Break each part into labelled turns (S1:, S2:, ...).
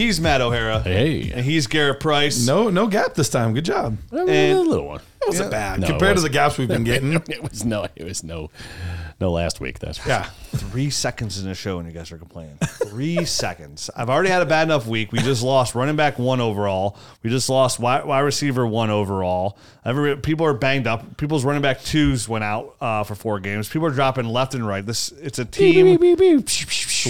S1: He's Matt O'Hara.
S2: Hey.
S1: And he's Garrett Price.
S3: No, no gap this time. Good job.
S2: a
S1: And-
S2: little one.
S3: It wasn't bad
S2: No, it
S3: compared to the gaps we've been getting.
S2: It was no. It was no. No last week. That's for
S3: yeah.
S1: Three seconds in the show and you guys are complaining. Three seconds. I've already had a bad enough week. We just lost running back one overall. We just lost wide, wide receiver one overall. Every, people are banged up. People's running back twos went out uh, for four games. People are dropping left and right. This It's a team.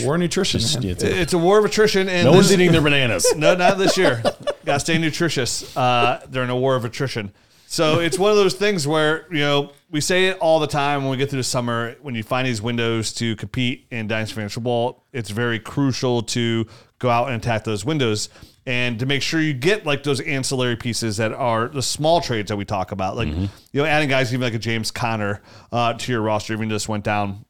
S3: War nutrition. man.
S2: It's a-
S1: It's a war of attrition. And
S2: no one's
S1: this-
S2: eating their bananas.
S1: No, not this year. Got to stay nutritious uh, in a war of attrition. So it's one of those things where you know we say it all the time when we get through the summer. When you find these windows to compete in dynasty fantasy football, it's very crucial to go out and attack those windows and to make sure you get like those ancillary pieces that are the small trades that we talk about, like you know adding guys even like a James Conner uh, to your roster, even just went down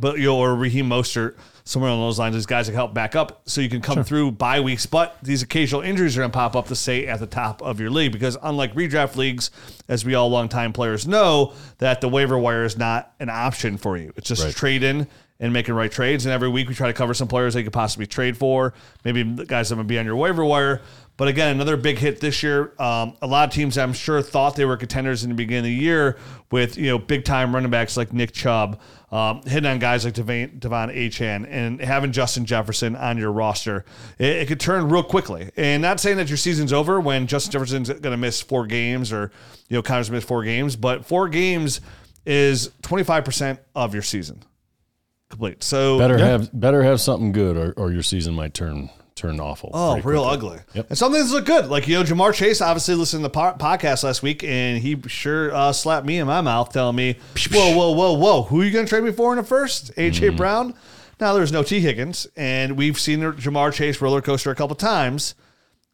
S1: but you know, or Raheem Mostert, somewhere along those lines, these guys that help back up so you can come through bye weeks. But these occasional injuries are going to pop up to stay at the top of your league because unlike redraft leagues, as we all longtime players know, that the waiver wire is not an option for you. It's just
S2: Right.
S1: trade in and making right trades. And every week we try to cover some players that you could possibly trade for, maybe the guys that would be on your waiver wire. But again, another big hit this year. Um, a lot of teams, I'm sure, thought they were contenders in the beginning of the year with you know big time running backs like Nick Chubb, um, hitting on guys like De'Von, De'Von Achane, and having Justin Jefferson on your roster. It, it could turn real quickly. And not saying that your season's over when Justin Jefferson's going to miss four games or you know Conner's miss four games, but four games is 25 percent of your season complete. So
S2: Better have better have something good, or, or your season might turn turn awful.
S1: Oh, real
S2: quickly.
S1: ugly.
S2: Yep.
S1: And some things look good. Like, you know, Ja'Marr Chase obviously listened to the po- podcast last week, and he sure uh, slapped me in my mouth telling me, whoa, whoa, whoa, whoa, who are you going to trade me for in the first? A.J. Brown? Now, there's no Tee Higgins, and we've seen the Ja'Marr Chase roller coaster a couple times.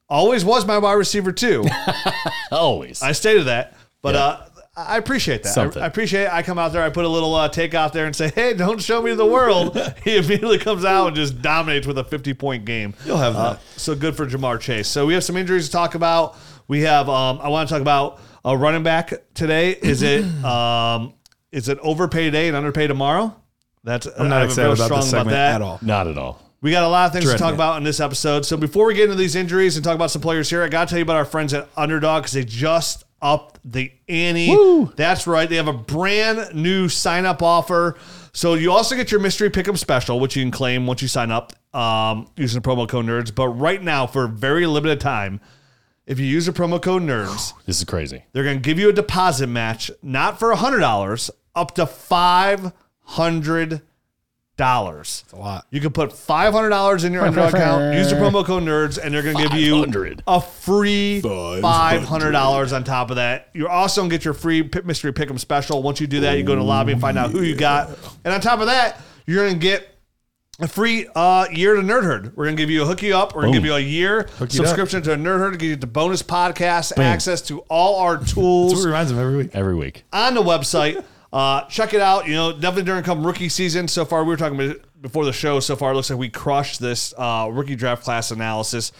S1: Always was my wide receiver, too.
S2: Always.
S1: I stated that, but
S2: Yeah.
S1: uh, I appreciate that. I,
S2: Something.
S1: I appreciate it. I come out there, I put a little uh, take out there and say, hey, don't show me the world. he immediately comes out and just dominates with a 50 point game.
S3: You'll have
S1: Uh,
S3: that.
S1: so good for Ja'Marr Chase. So we have some injuries to talk about. We have, um, I want to talk about a running back today. Is it, um, is it overpay today and underpay tomorrow? That's
S3: I'm not excited about this segment at all.
S2: Not at all.
S1: we got a lot of things to talk
S3: it.
S1: about in this episode. So before we get into these injuries and talk about some players here, I got to tell you about our friends at Underdog because they just upped the ante. That's right. They have a brand new sign up offer. So you also get your mystery pick'em special, which you can claim once you sign up um, using the promo code Nerds. But right now, for a very limited time, if you use the promo code Nerds,
S2: This is crazy.
S1: they're going to give you a deposit match, not for $100, up to $500. That's
S3: a lot.
S1: You can put $500 in your Underdog account, use the promo code NERDS, and they're going to give you
S2: 500.
S1: a free $500 on top of that. You're also going to get your free Pi- Mystery Pick'em special. Once you do that, you go to the lobby and find out who you got. And on top of that, you're going to get a free uh, year to Nerd Herd. We're going to give you a hook you up. We're going to give you a year
S3: you up.
S1: subscription to Nerd Herd to give you the bonus podcast, access to all our tools
S3: That's what reminds him every week.
S2: Every week.
S1: on the website. Uh, check it out. You know, definitely during come rookie season. So far, we were talking about before the show. So far, it looks like we crushed this uh, rookie draft class analysis.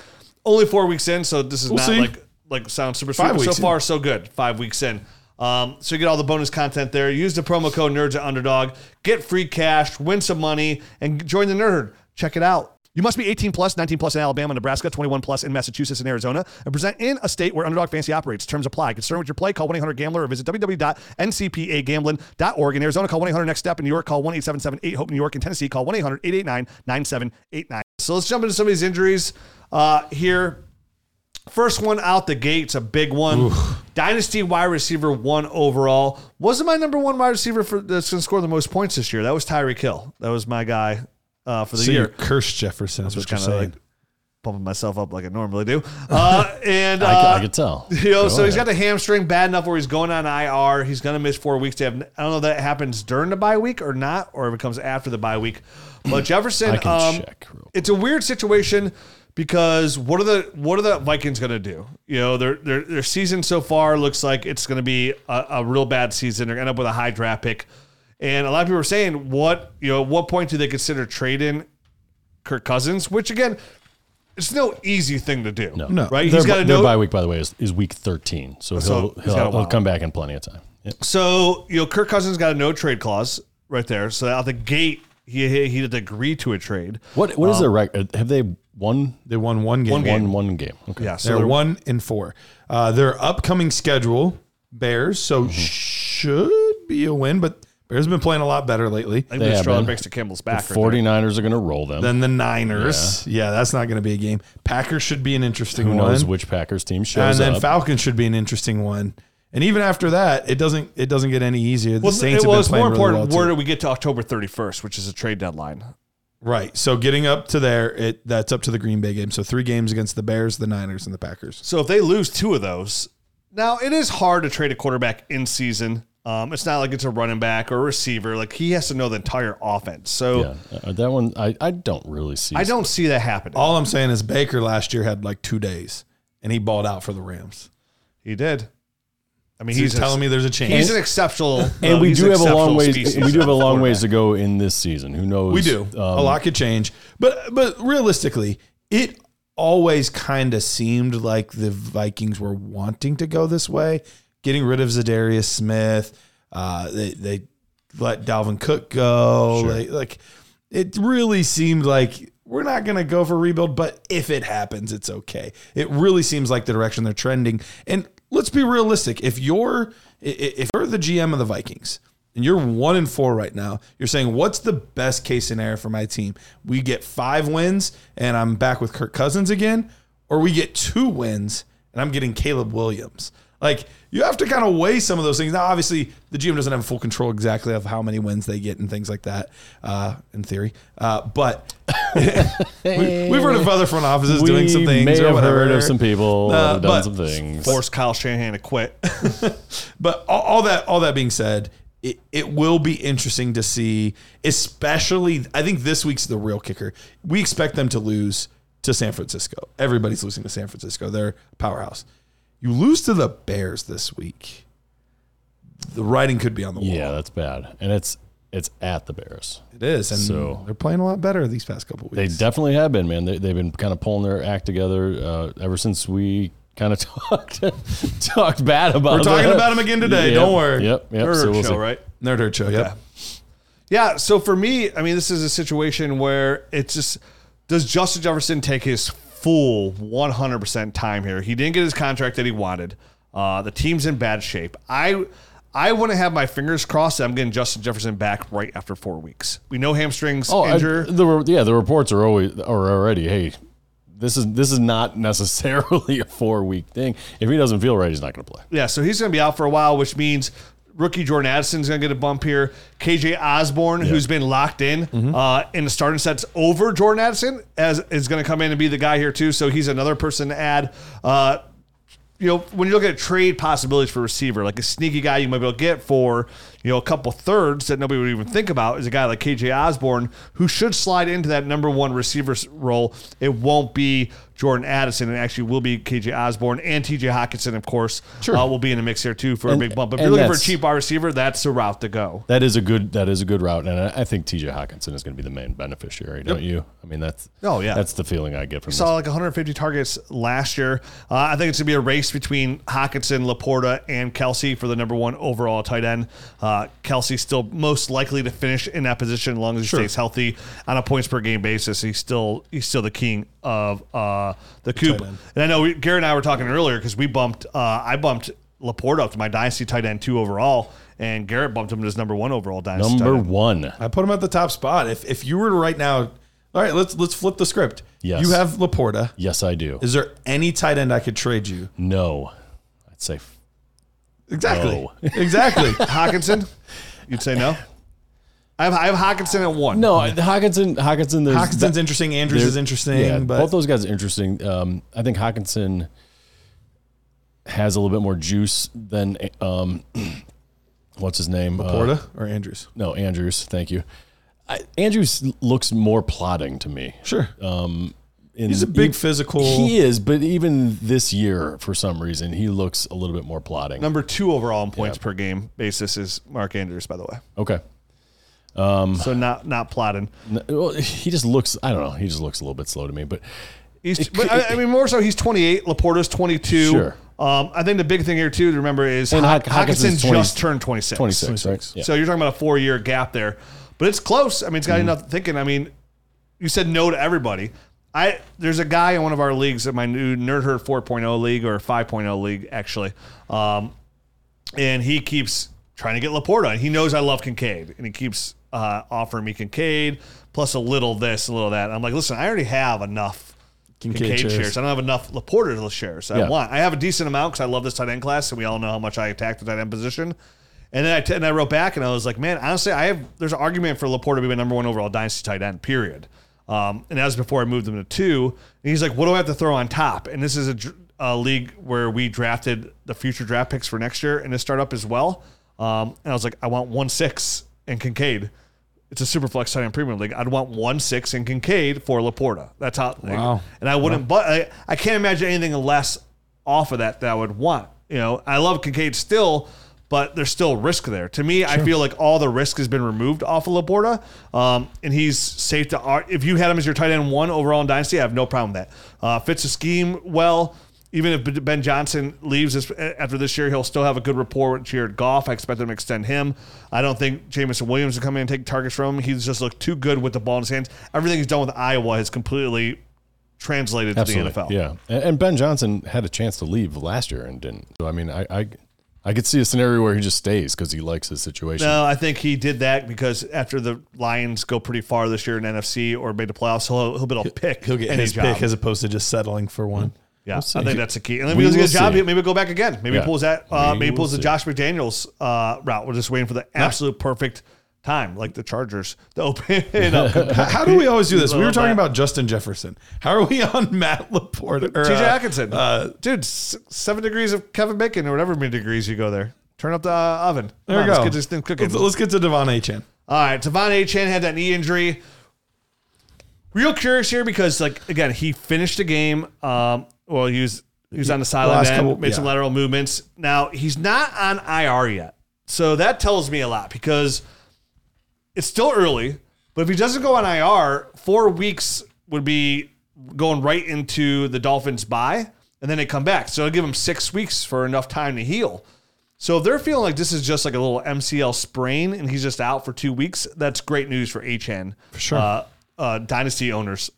S1: Only four weeks in, so this is
S3: We'll
S1: not
S3: see.
S1: like like sounds super
S3: Five
S1: sweet. So
S3: in.
S1: far, so good. Five weeks in. Um, so you get all the bonus content there. Use the promo code Nerds at Underdog. Get free cash, win some money, and join the Nerd. Check it out. You must be 18 plus, 19 plus in Alabama, Nebraska, 21 plus in Massachusetts and Arizona, and present in a state where Underdog Fantasy operates. Terms apply. Concerned with your play? Call 1-800-GAMBLER or visit www.ncpagambling.org. In Arizona, call 1-800-NEXT STEP. In New York, call 1-877-8-HOPE. New York. In Tennessee, call 1-800-889-9789. So let's jump into some of these injuries uh, here. First one out the gate, it's a big one. Dynasty wide receiver one overall. Wasn't my number one wide receiver for that's going to score the most points this year. That was Tyreek Hill. That was my guy uh, for the
S3: So you
S1: year.
S3: curse Jefferson is
S1: Just
S3: what you're saying.
S1: like pumping myself up like I normally do. Uh, and uh,
S2: I, I could tell.
S1: you know,
S2: Go
S1: so he's got the hamstring bad enough where he's going on IR. He's going to miss four weeks. To have, I don't know if that happens during the bye week or not, or if it comes after the bye week. But Jefferson, um, it's a weird situation because what are the what are the Vikings going to do? You know, their their their season so far looks like it's going to be a, a real bad season. They're going to end up with a high draft pick, and a lot of people are saying, what you know, at what point do they consider trading Kirk Cousins? Which again, it's no easy thing to do.
S2: No,
S3: No.
S1: right?
S2: Their,
S1: He's got to
S2: their
S1: know.
S2: bye week, by the way, is, is week 13. So,
S1: So
S2: he'll, he'll, he'll come back in plenty of time. Yep.
S1: So you know, Kirk Cousins got a no trade clause right there. So out the gate, he he, he had to agree to a trade.
S2: What What is their record? Have they won
S3: They won one game.
S2: one one game? Okay.
S1: Yeah, so
S3: They're
S1: they're
S3: one in four. Uh, their upcoming schedule, Bears, so
S1: Mm-hmm.
S3: should be a win, but Bears have been playing a lot better lately
S1: I think
S2: They
S1: the
S2: have
S1: straw
S2: been.
S1: breaks to Campbell's back.
S2: The
S1: right there.
S2: 49ers are going to roll them.
S3: Then the Niners. Yeah, that's not going to be a game. Packers should be an interesting
S2: Who
S3: one.
S2: knows which Packers team shows and
S3: then
S2: up?
S3: Falcons should be an interesting one. And even after that, it doesn't it doesn't get any easier. The
S1: Well,
S3: Saints
S1: it
S3: have been playing
S1: more
S3: really
S1: important.
S3: well
S1: where do we get to October 31st, which is a trade deadline?
S3: Right. So getting up to there, it that's up to the Green Bay game. So three games against the Bears, the Niners, and the Packers.
S1: So if they lose two of those, now it is hard to trade a quarterback in season. Um, it's not like it's a running back or a receiver. Like he has to know the entire offense. So
S2: yeah, uh, that one I, I don't really see.
S1: I don't see that happening.
S3: All I'm saying is Baker last year had like two days, and he balled out for the Rams.
S1: He did. I mean,
S3: He's
S1: he's
S3: telling
S1: a,
S3: me there's a chance.
S1: he's an exceptional.
S2: and
S1: uh,
S2: we do have a long ways.
S1: species
S2: We do have a long ways to go in this season. Who knows?
S3: We do.
S2: Um,
S3: a lot could change, but but realistically, it always kind of seemed like the Vikings were wanting to go this way, getting rid of Za'Darius Smith. Uh, they they let Dalvin Cook go. They, like it really seemed like we're not going to go for rebuild, but if it happens, it's okay. It really seems like the direction they're trending. And let's be realistic. If you're if you're the GM of the Vikings and you're one and four right now, you're saying what's the best case scenario for my team? We get five wins and I'm back with Kirk Cousins again, or we get two wins and I'm getting Caleb Williams. Like you have to kind of weigh some of those things. Now, obviously, the GM doesn't have full control exactly of how many wins they get and things like that, uh, in theory. Uh, but we, have heard of other front offices
S2: we
S3: doing some things
S2: may
S3: or
S2: have
S3: whatever.
S2: heard of some people
S3: Uh,
S2: have done
S3: but
S2: some things.
S1: Force Kyle Shanahan to quit.
S3: But all, all that all that being said, it, it will be interesting to see, especially I think this week's the real kicker. We expect them to lose to San Francisco. Everybody's losing to San Francisco. They're powerhouse. You lose to the Bears this week. The writing could be on the wall.
S2: yeah, that's bad, and it's it's at the Bears.
S3: It is. And
S2: So-
S3: they're playing a lot better these past couple weeks.
S2: They definitely have been, man. They, they've been kind of pulling their act together uh, ever since we kind of talked talked bad about.
S3: We're talking
S2: them.
S3: about them again today.
S2: Yep,
S3: Don't worry.
S2: Yep, yep.
S1: Nerd
S2: so we'll
S1: show,
S2: see.
S1: right?
S3: Nerd Herd Show. Yep.
S1: Yeah. So for me, I mean, this is a situation where it's just does Justin Jefferson take his full 100% time here? He didn't get his contract that he wanted. Uh, the team's in bad shape. I I want to have my fingers crossed that I'm getting Justin Jefferson back right after four weeks. We know hamstrings
S2: Oh, yeah, the reports are always are already. Hey, this is this is not necessarily a four week thing. If he doesn't feel right, he's not going to play.
S1: Yeah, so he's going to be out for a while, which means rookie Jordan Addison's going to get a bump here. KJ Osborn, who's been locked in uh, in the starting sets over Jordan Addison, as is going to come in and be the guy here too. So he's another person to add. Uh, you know, when you look at trade possibilities for receiver, like a sneaky guy you might be able to get for, you know, a couple thirds that nobody would even think about is a guy like KJ Osborn who should slide into that number one receiver role. It won't be Jordan Addison. It actually will be KJ Osborn and TJ Hockenson, of course,
S2: Sure.
S1: uh, will be in the mix here too for
S2: And-
S1: a big bump. But
S2: If
S1: you're looking for a cheap wide receiver, that's the route to go.
S2: That is a good that is a good route, and I, I think T.J. Hockenson is going to be the main beneficiary, don't you? I mean, that's
S1: Oh, yeah.
S2: that's the feeling I get from this.
S1: saw like 150 targets last year. Uh, I think it's gonna be a race between Hockenson, LaPorta, and Kelce for the number one overall tight end. Uh, Kelce still most likely to finish in that position as long as he stays healthy on a points per game basis. He's still he's still the king of uh, the coop. And I know we, Garrett and I were talking earlier because we bumped uh, I bumped LaPorta up to my dynasty tight end two overall, and Garrett bumped him to his number one overall dynasty.
S2: Number
S1: tight end.
S2: one.
S3: I put him at the top spot. If if you were to right now, all right, let's let's flip the script.
S2: Yes.
S3: You have LaPorta.
S2: Yes, I do.
S3: Is there any tight end I could trade you?
S2: No, I'd say f-
S3: Exactly.
S2: No.
S3: Exactly.
S1: Hockenson, you'd say no. I have I have Hockenson at one.
S2: no. Hockenson. Hockenson. There's
S3: Hockenson's interesting. Andrews is interesting.
S2: Yeah,
S3: but
S2: both those guys are interesting. Um, I think Hockenson has a little bit more juice than um, what's his name? Uh,
S3: LaPorta or Andrews?
S2: no, Andrews. Thank you. I, Andrews looks more plotting to me.
S3: Sure.
S2: Uh, in,
S3: He's a big
S2: he-
S3: physical-
S2: He is, but even this year, for some reason, he looks a little bit more plotting.
S1: Number two overall in points
S2: Yeah.
S1: per game basis is Mark Andrews, by the way.
S2: Okay.
S1: So not not plotting.
S2: N- Well, he just looks. I don't know. He just looks a little bit slow to me. But
S1: He's, but I, I mean, more so, he's 28. LaPorta's 22.
S2: Sure.
S1: Um, I think the big thing here too to remember is
S2: And
S1: Hock-
S2: Hock- Hockenson 20
S1: just turned 26.
S2: 26, right? Yeah.
S1: So you're talking about a four year gap there, but it's close. I mean, it's got
S2: Mm-hmm.
S1: enough thinking. I mean, you said no to everybody. I there's a guy in one of our leagues, in my new Nerd Herd 4.0 league or 5.0 league actually, um, and he keeps trying to get LaPorta. And he knows I love Kincaid, and he keeps uh, offering me Kincaid plus a little this, a little that. And I'm like, listen, I already have enough.
S3: Kincaid
S1: Kincaid,
S3: shares.
S1: shares. I don't have enough LaPorta shares. I
S2: Yeah.
S1: want. I have a decent amount because I love this tight end class, and we all know how much I attack the tight end position. And then I, t- and I wrote back and I was like, man, honestly, I have there's an argument for LaPorta to be my number one overall dynasty tight end. Period. Um, and that was before I moved him to two. And he's like, what do I have to throw on top? And this is a, a league where we drafted the future draft picks for next year in this startup as well. Um, and I was like, I want one six and Kincaid. It's a super flex tight end premium league. I'd want one six and Kincaid for LaPorta. That's how.
S3: Wow.
S1: And I wouldn't, but I, I can't imagine anything less off of that that I would want. You know, I love Kincaid still, but there's still risk there. To me, I feel like all the risk has been removed off of LaPorta, um, and he's safe to. If you had him as your tight end one overall in dynasty, I have no problem with that. Uh, fits the scheme well. Even if Ben Johnson leaves this, after this year, he'll still have a good rapport with Jared Goff. I expect them to extend him. I don't think Jameson Williams will come in and take targets from him. He's just looked too good with the ball in his hands. Everything he's done with Iowa has completely translated to the NFL.
S2: yeah. And, and Ben Johnson had a chance to leave last year and didn't. So I mean, I I, I could see a scenario where he just stays because he likes his situation.
S1: No, I think he did that because after the Lions go pretty far this year in NFC or made the playoffs, he'll, he'll be able to pick.
S3: He'll get
S1: any
S3: his
S1: job.
S3: pick as opposed to just settling for one.
S1: Yeah,
S2: We'll.
S1: I think that's the key. And then
S2: We
S1: gets a
S2: will
S1: job,
S2: see.
S1: maybe go back again. Maybe
S2: Yeah.
S1: pulls that. Uh, maybe pulls the
S2: see.
S1: Josh McDaniels uh, route. We're just waiting for the absolute perfect time, like the Chargers, to open it up.
S3: How, how do we always do this? We were talking about Justin Jefferson. How are we on Matt Laporte Or,
S1: TJ
S3: uh,
S1: Atkinson,
S3: uh,
S1: dude, s- seven degrees of Kevin Bacon or whatever many degrees you go there. Turn up the uh, oven. Come
S3: there
S1: on,
S3: we go.
S1: Let's get this thing cooking.
S3: Let's, let's get to De'Von Achane.
S1: All right, De'Von Achane had that knee injury. Real curious here because, like, again, he finished the game. Um, well, he was he was on the sideline, then,
S3: couple-
S1: made some lateral movements. Now he's not on IR yet, so that tells me a lot because it's still early. But if he doesn't go on IR, four weeks would be going right into the Dolphins' bye, and then they come back. So it'll give him six weeks for enough time to heal. So if they're feeling like this is just like a little MCL sprain and he's just out for two weeks, that's great news for Achane. For
S3: sure.
S1: Uh, uh, dynasty owners.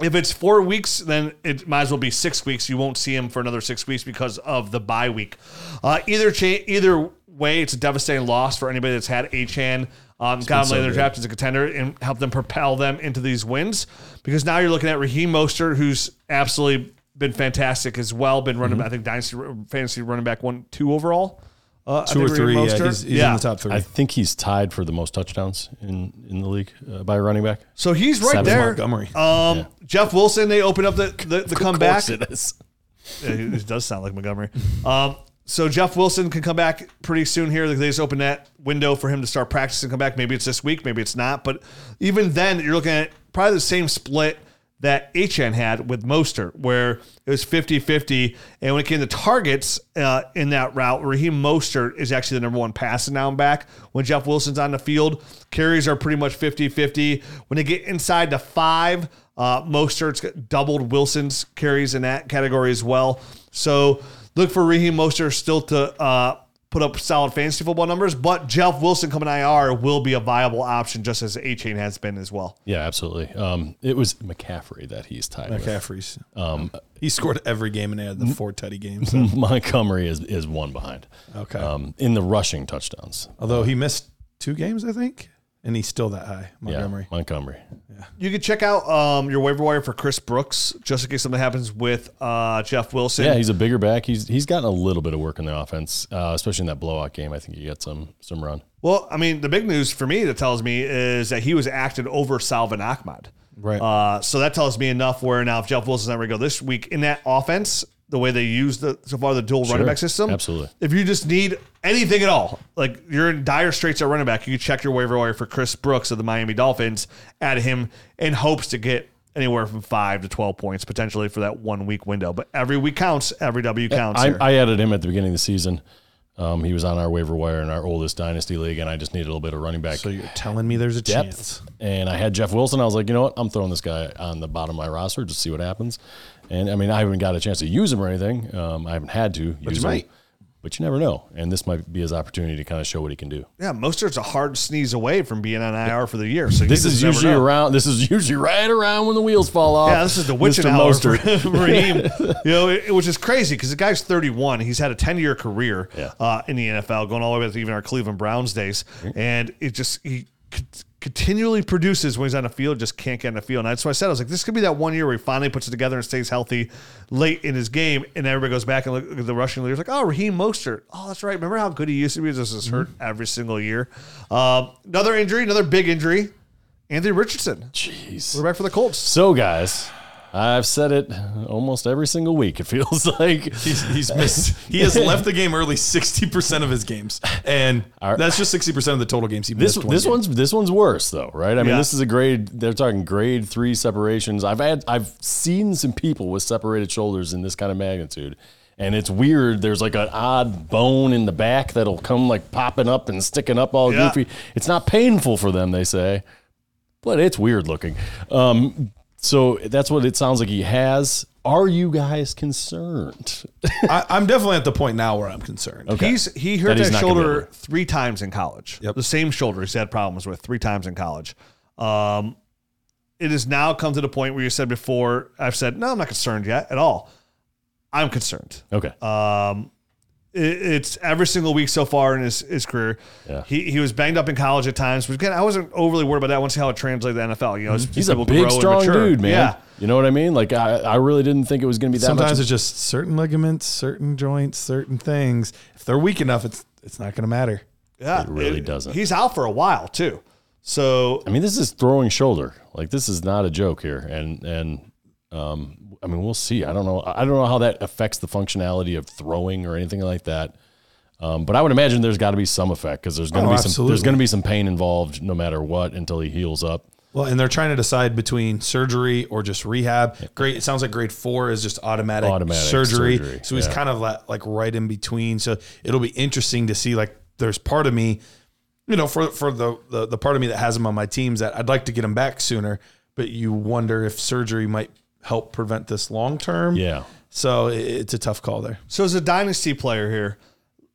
S1: If it's four weeks, then it might as well be six weeks. You won't see him for another six weeks because of the bye week. Uh, either cha- either way, it's a devastating loss for anybody that's had Achane. Um, got him
S3: so
S1: later in their
S3: good.
S1: draft as a contender and help them propel them into these wins. Because now you're looking at Raheem Mostert, who's absolutely been fantastic as well. Been running,
S3: Mm-hmm.
S1: I think, dynasty fantasy running back one, two overall. Uh,
S3: Two or three. Yeah, he's, he's
S1: Yeah.
S3: in the top three.
S2: I think he's tied for the most touchdowns in, in the league uh, by a running back.
S1: So he's right
S2: Seven.
S1: there.
S3: Montgomery.
S1: Um, Jeff Wilson, they open up the the, the comeback.
S2: it is.
S1: Yeah, it does sound like Montgomery. Um, so Jeff Wilson can come back pretty soon here. They just open that window for him to start practicing, come back. Maybe it's this week, maybe it's not. But even then, you're looking at probably the same split that Achane had with Mostert, where it was 50 50. And when it came to targets uh, in that route, Raheem Mostert is actually the number one passing down back. When Jeff Wilson's on the field, carries are pretty much 50 50. When they get inside the five, uh, Mostert's doubled Wilson's carries in that category as well. So look for Raheem Mostert still to uh, put up solid fantasy football numbers, but Jeff Wilson coming IR will be a viable option just as Achane has been as well.
S2: Yeah, absolutely. Um, it was McCaffrey that he's tied with.
S3: McCaffrey's. Um, he scored every game and they had the four Teddy games. so-
S2: Montgomery is, is one behind.
S3: Okay.
S2: Um, in the rushing touchdowns.
S3: Although he missed two games, I think, and he's still that high. Montgomery.
S2: Yeah, Montgomery.
S1: You can check out um, your waiver wire for Chris Brooks just in case something happens with uh, Jeff Wilson.
S2: Yeah, he's a bigger back. He's he's gotten a little bit of work in the offense, uh, especially in that blowout game. I think he got some some run.
S1: Well, I mean, the big news for me that tells me is that he was acted over Salvon Ahmed.
S3: Right.
S1: Uh, so that tells me enough where now if Jeff Wilson's not ready to go this week in that offense, the way they use the so far the dual running back system.
S2: Absolutely.
S1: If you just need anything at all, like you're in dire straits at running back, you can check your waiver wire for Chris Brooks of the Miami Dolphins, add him in hopes to get anywhere from five to 12 points potentially for that one week window. But every week counts. Every W counts.
S2: I. I added him at the beginning of the season. Um, he was on our waiver wire in our oldest dynasty league, and I just needed a little bit of running back
S3: So you're telling me there's a chance.
S2: depth. And I had Jeff Wilson. I was like, you know what? I'm throwing this guy on the bottom of my roster just to see what happens. And I mean, I haven't got a chance to use him or anything. Um, I haven't had to use
S3: you
S2: him.
S3: might.
S2: But you never know. And this might be his opportunity to kind of show what he can do.
S1: yeah, Mostert's a hard sneeze away from being on IR for the year. So
S2: This is usually around. This is usually right around when the wheels fall off.
S1: Yeah, this is the witching hour for. Raheem. you know, it, which is crazy because the guy's 31. He's had a 10 year career
S2: Yeah.
S1: uh, in the NFL, going all the way back to even our Cleveland Browns days, and it just he continually produces when he's on the field. Just can't get on the field. And that's why I said I was like, this could be that one year where he finally puts it together and stays healthy late in his game, and everybody goes back and look at the rushing leaders like, oh, Raheem Mostert. Oh, that's right. Remember how good he used to be? Was just hurt every single year. Um, another injury, another big injury. Anthony Richardson.
S2: Jeez.
S1: We're back for the Colts.
S2: So, guys, I've said it almost every single week. It feels like
S3: He's, he's missed. He has left the game early sixty percent of his games, and
S2: Our-
S3: that's just sixty percent of the total games he
S2: this.
S3: missed. one
S2: This
S3: game.
S2: one's this one's worse though, right? I mean,
S1: Yeah.
S2: this is a grade. They're talking grade three separations. I've had I've seen some people with separated shoulders in this kind of magnitude. And it's weird. There's like an odd bone in the back that'll come like popping up and sticking up all
S1: Yeah.
S2: goofy. It's not painful for them, they say, but it's weird looking. Um, so that's what it sounds like he has. Are you guys concerned?
S3: I, I'm definitely at the point now where I'm concerned.
S2: Okay.
S1: He's he hurt
S2: That he's
S1: that,
S2: not
S1: shoulder three times in college.
S3: Yep.
S1: The same shoulder he's had problems with three times in college. Um, it has now come to the point where you said before, I've said, no, I'm not concerned yet at all. I'm concerned.
S2: Okay.
S1: Um, it, it's every single week so far in his, his career.
S2: Yeah.
S1: He, he was banged up in college at times, but again, I wasn't overly worried about that. Once see how it translated to the NFL. You know, as mm-hmm.
S2: He's a big, strong dude, man.
S1: Yeah.
S2: You know what I mean? Like I, I really didn't think it was going to be that
S3: Sometimes
S2: much.
S3: it's just certain ligaments, certain joints, certain things. If they're weak enough, it's it's not going to matter.
S1: Yeah.
S2: It really doesn't.
S1: He's out for a while too. So
S2: I mean, this is throwing shoulder. Like this is not a joke here, and and um, I mean, we'll see. I don't know. I don't know how that affects the functionality of throwing or anything like that. Um, but I would imagine there's got to be some effect because there's going to
S3: Oh,
S2: be some
S3: absolutely.
S2: there's going to be some pain involved no matter what until he heals up.
S3: Well, and they're trying to decide between surgery or just rehab. Great. It sounds like grade four is just automatic,
S2: Automatic
S3: surgery.
S2: surgery,
S3: So he's
S2: yeah.
S3: kind of like, like right in between. So it'll be interesting to see. Like, there's part of me, you know, for for the, the the part of me that has him on my teams that I'd like to get him back sooner, but you wonder if surgery might help prevent this long term.
S2: Yeah.
S3: So it's a tough call there.
S1: So as a dynasty player here,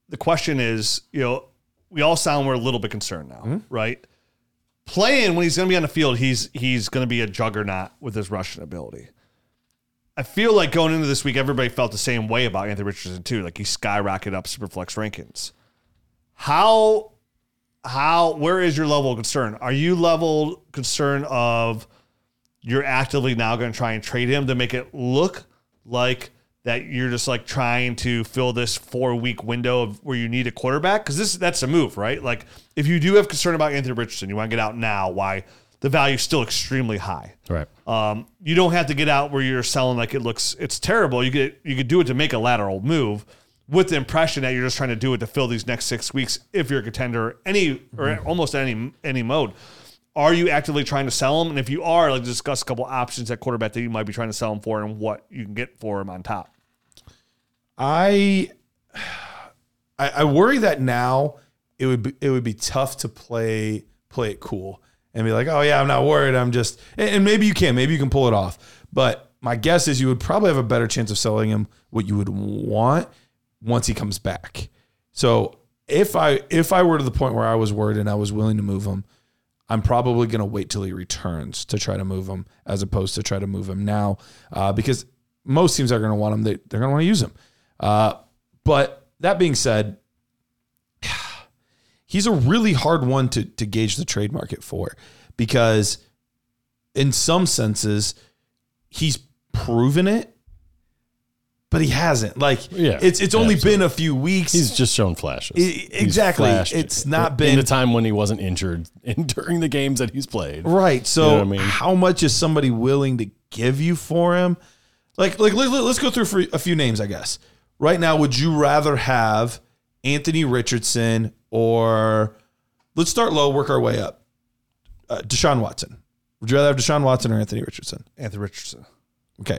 S1: the question is, you know, we all sound we're a little bit concerned now, mm-hmm. right? Playing when he's going to be on the field, he's he's going to be a juggernaut with his rushing ability. I feel like going into this week, everybody felt the same way about Anthony Richardson too. Like he skyrocketed up Superflex rankings. How, how, where is your level of concern? Are you level concern of you're actively now going to try and trade him to make it look like that you're just like trying to fill this four week window of where you need a quarterback? Because this that's a move right? Like if you do have concern about anthony richardson you want to get out now why the value's still extremely high.
S2: Right.
S1: um, you don't have to get out where you're selling like it looks it's terrible. You could you could do it to make a lateral move with the impression that you're just trying to do it to fill these next six weeks if you're a contender any or almost any any mode are you actively trying to sell them and if you are like discuss a couple options at quarterback that you might be trying to sell them for and what you can get for them on top
S3: I, I I worry that now it would be it would be tough to play play it cool and be like, oh yeah, I'm not worried. I'm just and, and maybe you can, maybe you can pull it off. But my guess is you would probably have a better chance of selling him what you would want once he comes back. So if I if I were to the point where I was worried and I was willing to move him, I'm probably going to wait till he returns to try to move him as opposed to try to move him now uh, because most teams are going to want him. They, they're going to want to use him. Uh, but that being said, he's a really hard one to, to gauge the trade market for because in some senses, he's proven it, but he hasn't. Like,
S2: Yeah,
S3: it's it's only
S2: absolutely.
S3: been a few weeks.
S2: He's just shown flashes.
S3: I-
S2: He's
S3: exactly. It's not
S2: in
S3: been-
S2: the time when he wasn't injured and during the games that he's played.
S3: Right. So
S2: You know I mean?
S3: how much is somebody willing to give you for him? Like, like let, us go through for a few names, I guess. Right now, would you rather have Anthony Richardson or let's start low, work our way up. Uh, Deshaun Watson. Would you rather have Deshaun Watson or Anthony Richardson?
S1: Anthony Richardson.
S3: Okay,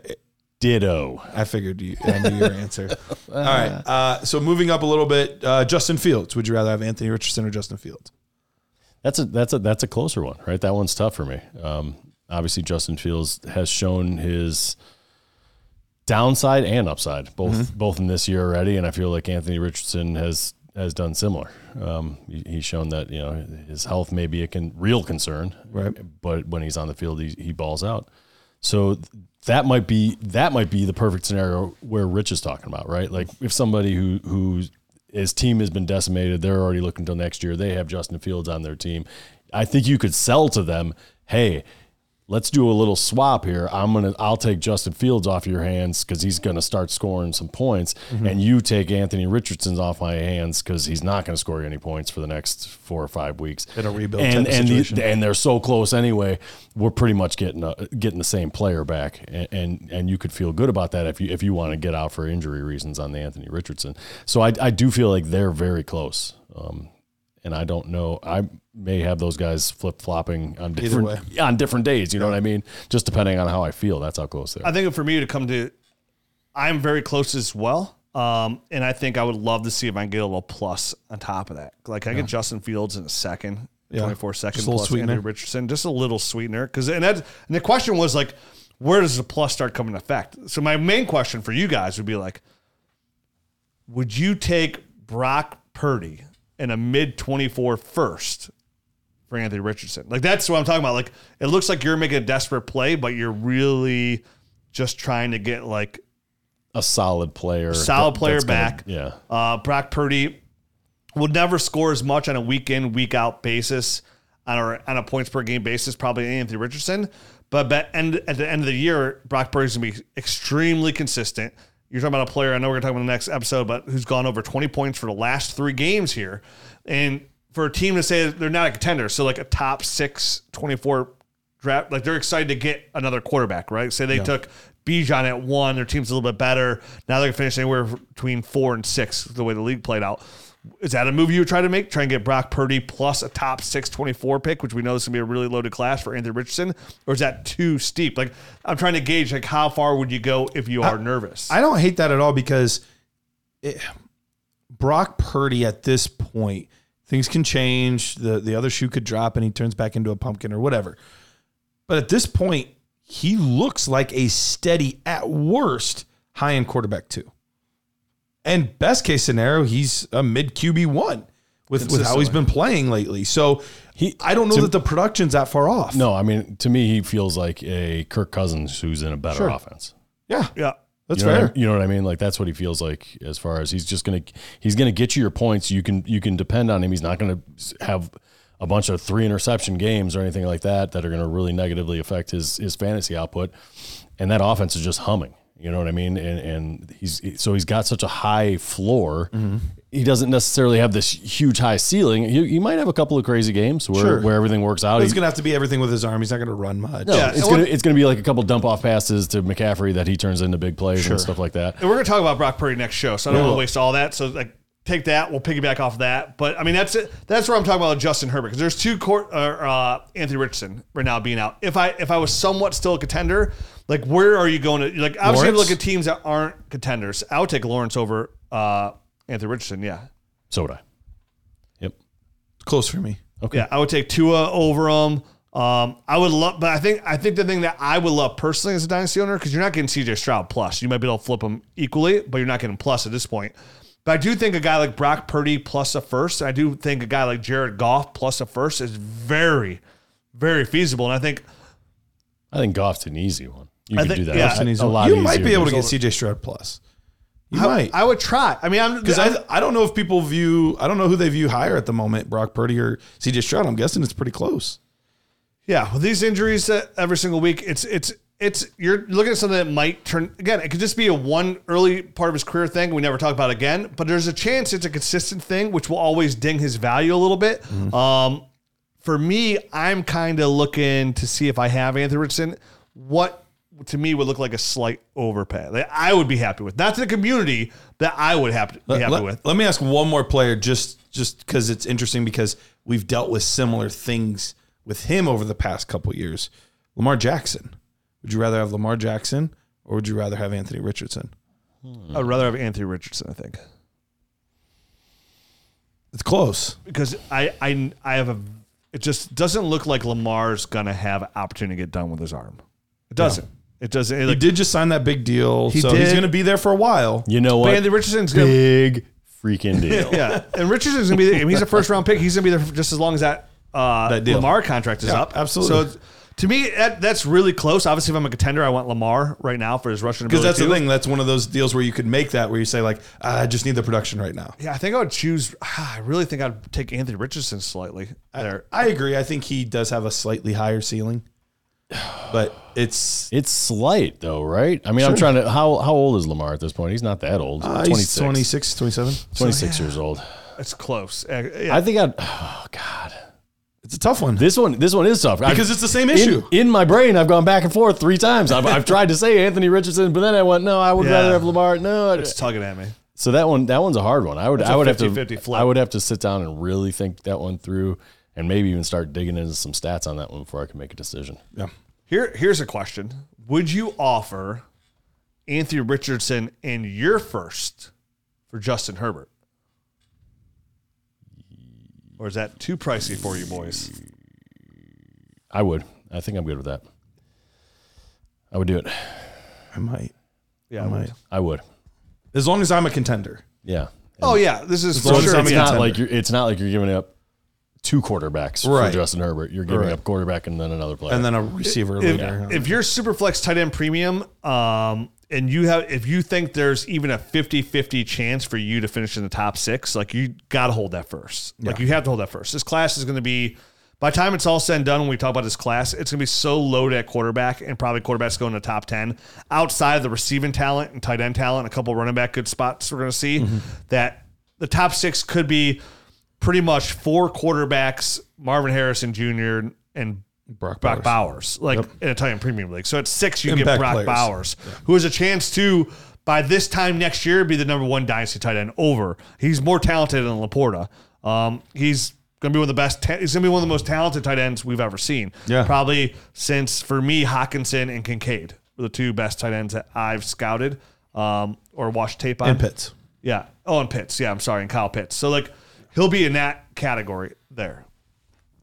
S2: Ditto.
S3: I figured you. I knew your answer. All right. Uh, so moving up a little bit, uh, Justin Fields. Would you rather have Anthony Richardson or Justin Fields?
S2: That's a that's a that's a closer one, right? That one's tough for me. Um, obviously, Justin Fields has shown his downside and upside both both in this year already, and I feel like Anthony Richardson has has done similar. Um, he, he's shown that you know his health may be a con- real concern,
S3: Right.
S2: But when he's on the field, he, he balls out. So that might be that might be the perfect scenario where Rich is talking about, right? Like if somebody who who his team has been decimated, they're already looking till next year. They have Justin Fields on their team. I think you could sell to them, hey, let's do a little swap here. I'm gonna I'll take Justin Fields off your hands because he's gonna start scoring some points, and you take Anthony Richardson's off my hands because he's not gonna score any points for the next four or five weeks.
S3: In a rebuild
S2: and and, the, and they're so close anyway. We're pretty much getting a, getting the same player back, and, and and you could feel good about that if you if you want to get out for injury reasons on the Anthony Richardson. So I I do feel like they're very close. Um, and I don't know. I may have those guys flip flopping on different on different days. You know what I mean? Just depending on how I feel. That's how close they are.
S1: I think for me to come to, I'm very close as well. Um, and I think I would love to see if I can get a little plus on top of that. Like I get Justin Fields in a second,
S3: Yeah.
S1: 24 second
S3: Just
S1: plus
S3: sweetener.
S1: Anthony Richardson, just a little sweetener. Cause and that, and the question was like, where does the plus start coming into effect? So my main question for you guys would be like, would you take Brock Purdy in a mid 24 first for Anthony Richardson? Like that's what I'm talking about. Like it looks like you're making a desperate play, but you're really just trying to get like
S2: a solid player,
S1: solid
S2: that-
S1: player
S2: that's gonna-
S1: back.
S2: yeah,
S1: Uh, Brock Purdy will never score as much on a week in, week out basis on a, on a points per game basis, probably Anthony Richardson. But at, end, at the end of the year, Brock Purdy's going to be extremely consistent. You're talking about a player, I know we're going to talk about in the next episode, but who's gone over 20 points for the last three games here. And for a team to say they're not a contender, so like a top six, 24 draft, like they're excited to get another quarterback, right? Say they took Bijan at one, their team's a little bit better. Now they're going to finish anywhere between four and six, the way the league played out. Is that a move you would try to make? Try and get Brock Purdy plus a top 624 pick, which we know this is going to be a really loaded class for Anthony Richardson? Or is that too steep? Like, I'm trying to gauge, like, how far would you go if you are nervous?
S3: I don't hate that at all because it, Brock Purdy at this point, things can change. The the other shoe could drop and he turns back into a pumpkin or whatever. But at this point, he looks like a steady, at worst, high end quarterback too. And best case scenario, he's a mid QB one with, with how he's been playing lately. So
S2: He-
S3: I don't know
S2: to-
S3: that the production's that far off.
S2: no, I mean to me, he feels like a Kirk Cousins who's in a better
S3: Sure.
S2: offense.
S3: Yeah,
S1: yeah.
S3: that's
S2: you know
S3: fair.
S2: I, you know what I mean? Like that's what he feels like as far as he's just gonna he's gonna get you your points. You can you can depend on him. He's not gonna have a bunch of three interception games or anything like that that are gonna really negatively affect his his fantasy output. And that offense is just humming. You know what I mean? And and he's so he's got such a high floor.
S3: Mm-hmm.
S2: He doesn't necessarily have this huge high ceiling. He, he might have a couple of crazy games where,
S3: Sure.
S2: where everything works out.
S3: He's
S2: He-
S3: gonna have to be everything with his arm. He's not gonna run much.
S2: no,
S1: Yeah,
S2: it's
S1: and
S2: gonna it's gonna be like a couple dump off passes to McCaffrey that he turns into big plays and stuff like that.
S1: And we're going to talk about Brock Purdy next show, so I don't want to waste all that. So like, take that. We'll piggyback off that. But I mean, that's it. That's where I'm talking about Justin Herbert because there's two court uh, uh, Anthony Richardson right now being out. If I if I was somewhat still a contender, like where are you going to like? Obviously, you have to look at teams that aren't contenders. I would take Lawrence over uh, Anthony Richardson. Yeah,
S2: So would I. Yep.
S3: Close for me.
S2: Okay.
S1: yeah, I would take Tua over him. Um, I would love, but I think I think the thing that I would love personally as a dynasty owner because you're not getting CJ Stroud plus. You might be able to flip them equally, but you're not getting plus at this point. But I do think a guy like Brock Purdy plus a first. I do think a guy like Jared Goff plus a first is very, very feasible. And I think
S2: I think Goff's an easy one. You
S1: I
S2: can
S1: think-
S2: do that.
S1: yeah.
S2: a, a lot
S3: you might be able to get CJ Stroud plus. You
S1: I,
S3: might.
S1: I would try. I mean, I'm
S3: Because
S1: I,
S3: I, I don't know if people view I don't know who they view higher at the moment, Brock Purdy or CJ Stroud. I'm guessing it's pretty close.
S1: Yeah, with these injuries uh, every single week, it's it's it's you're looking at something that might turn again. It could just be a one early part of his career thing we never talk about again. But there's a chance it's a consistent thing, which will always ding his value a little bit. Um, for me, I'm kind of looking to see if I have Anthony Richardson. What to me would look like a slight overpay. That I would be happy with. Not to the community that I would have to be happy
S3: let-
S1: with.
S3: let me ask one more player just just because it's interesting because we've dealt with similar things with him over the past couple years. Lamar Jackson. Would you rather have Lamar Jackson or would you rather have Anthony Richardson?
S1: I'd rather have Anthony Richardson. I think
S3: It's close.
S1: because I I I have a. It just doesn't look like Lamar's gonna have opportunity to get done with his arm. It doesn't. It doesn't. It,
S3: He
S1: like,
S3: did just sign that big deal,
S1: He
S3: so he's
S1: did.
S3: going to be there for a while.
S2: You know
S1: but
S2: what?
S1: Anthony Richardson's gonna.
S2: Big freaking deal.
S1: Yeah, and Richardson's gonna be. There, he's a first round pick. He's gonna be there for just as long as that uh,
S3: That deal.
S1: Lamar contract is
S3: Yeah,
S1: up.
S3: absolutely.
S1: So it's- to me, that, that's really close. Obviously, if I'm a contender, I want Lamar right now for his rushing
S3: Because
S1: ability.
S3: that's the thing. That's one of those deals where you could make that where you say like, I just need the production right now.
S1: Yeah, I think I would choose. I really think I'd take Anthony Richardson slightly there.
S3: I agree. I think he does have a slightly higher ceiling, but it's
S2: It's slight though, right? I mean, I'm trying to. How how old is Lamar at this point? He's not that old.
S3: uh,
S2: 26,
S3: he's 26, 27.
S2: 26 years old.
S1: It's close. Uh, yeah.
S2: I think I'd. Oh God,
S3: It's a tough one
S2: this one this one is tough
S3: because
S2: I've-
S3: it's the same issue.
S2: in my brain. I've gone back and forth three times. I've, I've tried to say Anthony Richardson, but then I went, no, I would
S1: Yeah.
S2: rather have Lamar. No,
S1: it's tugging at me.
S2: So that one, that one's a hard one. I would, I would have to,
S1: 50-50 flip.
S2: I would have to sit down and really think that one through, and maybe even start digging into some stats on that one before I can make a decision.
S3: yeah.
S1: Here, here's a question: Would you offer Anthony Richardson in your first for Justin Herbert, or is that too pricey for you boys?
S2: I would. I think I'm good with that. I would do it.
S3: I might.
S1: Yeah,
S3: I
S1: I would.
S3: might.
S2: I would.
S3: As long as I'm a contender.
S2: Yeah.
S1: Oh yeah, this is
S3: long
S1: for
S3: as
S1: sure.
S3: I'm
S2: it's
S1: mean,
S2: not like you're. It's not like you're giving up two quarterbacks
S3: Right.
S2: for Justin Herbert. You're giving
S3: Right.
S2: up quarterback and then another player.
S3: And then a receiver
S1: if,
S3: later.
S1: if you're super flex tight end premium, um, and you have if you think there's even a 50-50 chance for you to finish in the top six, like you gotta hold that first. Like you have to hold that first. This class is gonna be by the time it's all said and done when we talk about this class, it's gonna be so loaded at quarterback and probably quarterbacks going to the top ten. Outside of the receiving talent and tight end talent, a couple running back good spots we're gonna see mm-hmm. that the top six could be pretty much four quarterbacks, Marvin Harrison Jr. and
S3: Brock
S1: Brock
S3: Bowers.
S1: Like in a tight end premium league. So at six, you get Brock
S3: players.
S1: Bowers, who has a chance to, by this time next year, be the number one dynasty tight end over. He's more talented than LaPorta. Um, he's going to be one of the best. Ta- he's going to be one of the most talented tight ends we've ever seen.
S3: Yeah.
S1: Probably since, for me, Hockenson and Kincaid were the two best tight ends that I've scouted um, or watched tape on.
S3: and Pitts.
S1: Yeah. Oh, and Pitts. Yeah, I'm sorry, and Kyle Pitts. So like, he'll be in that category there.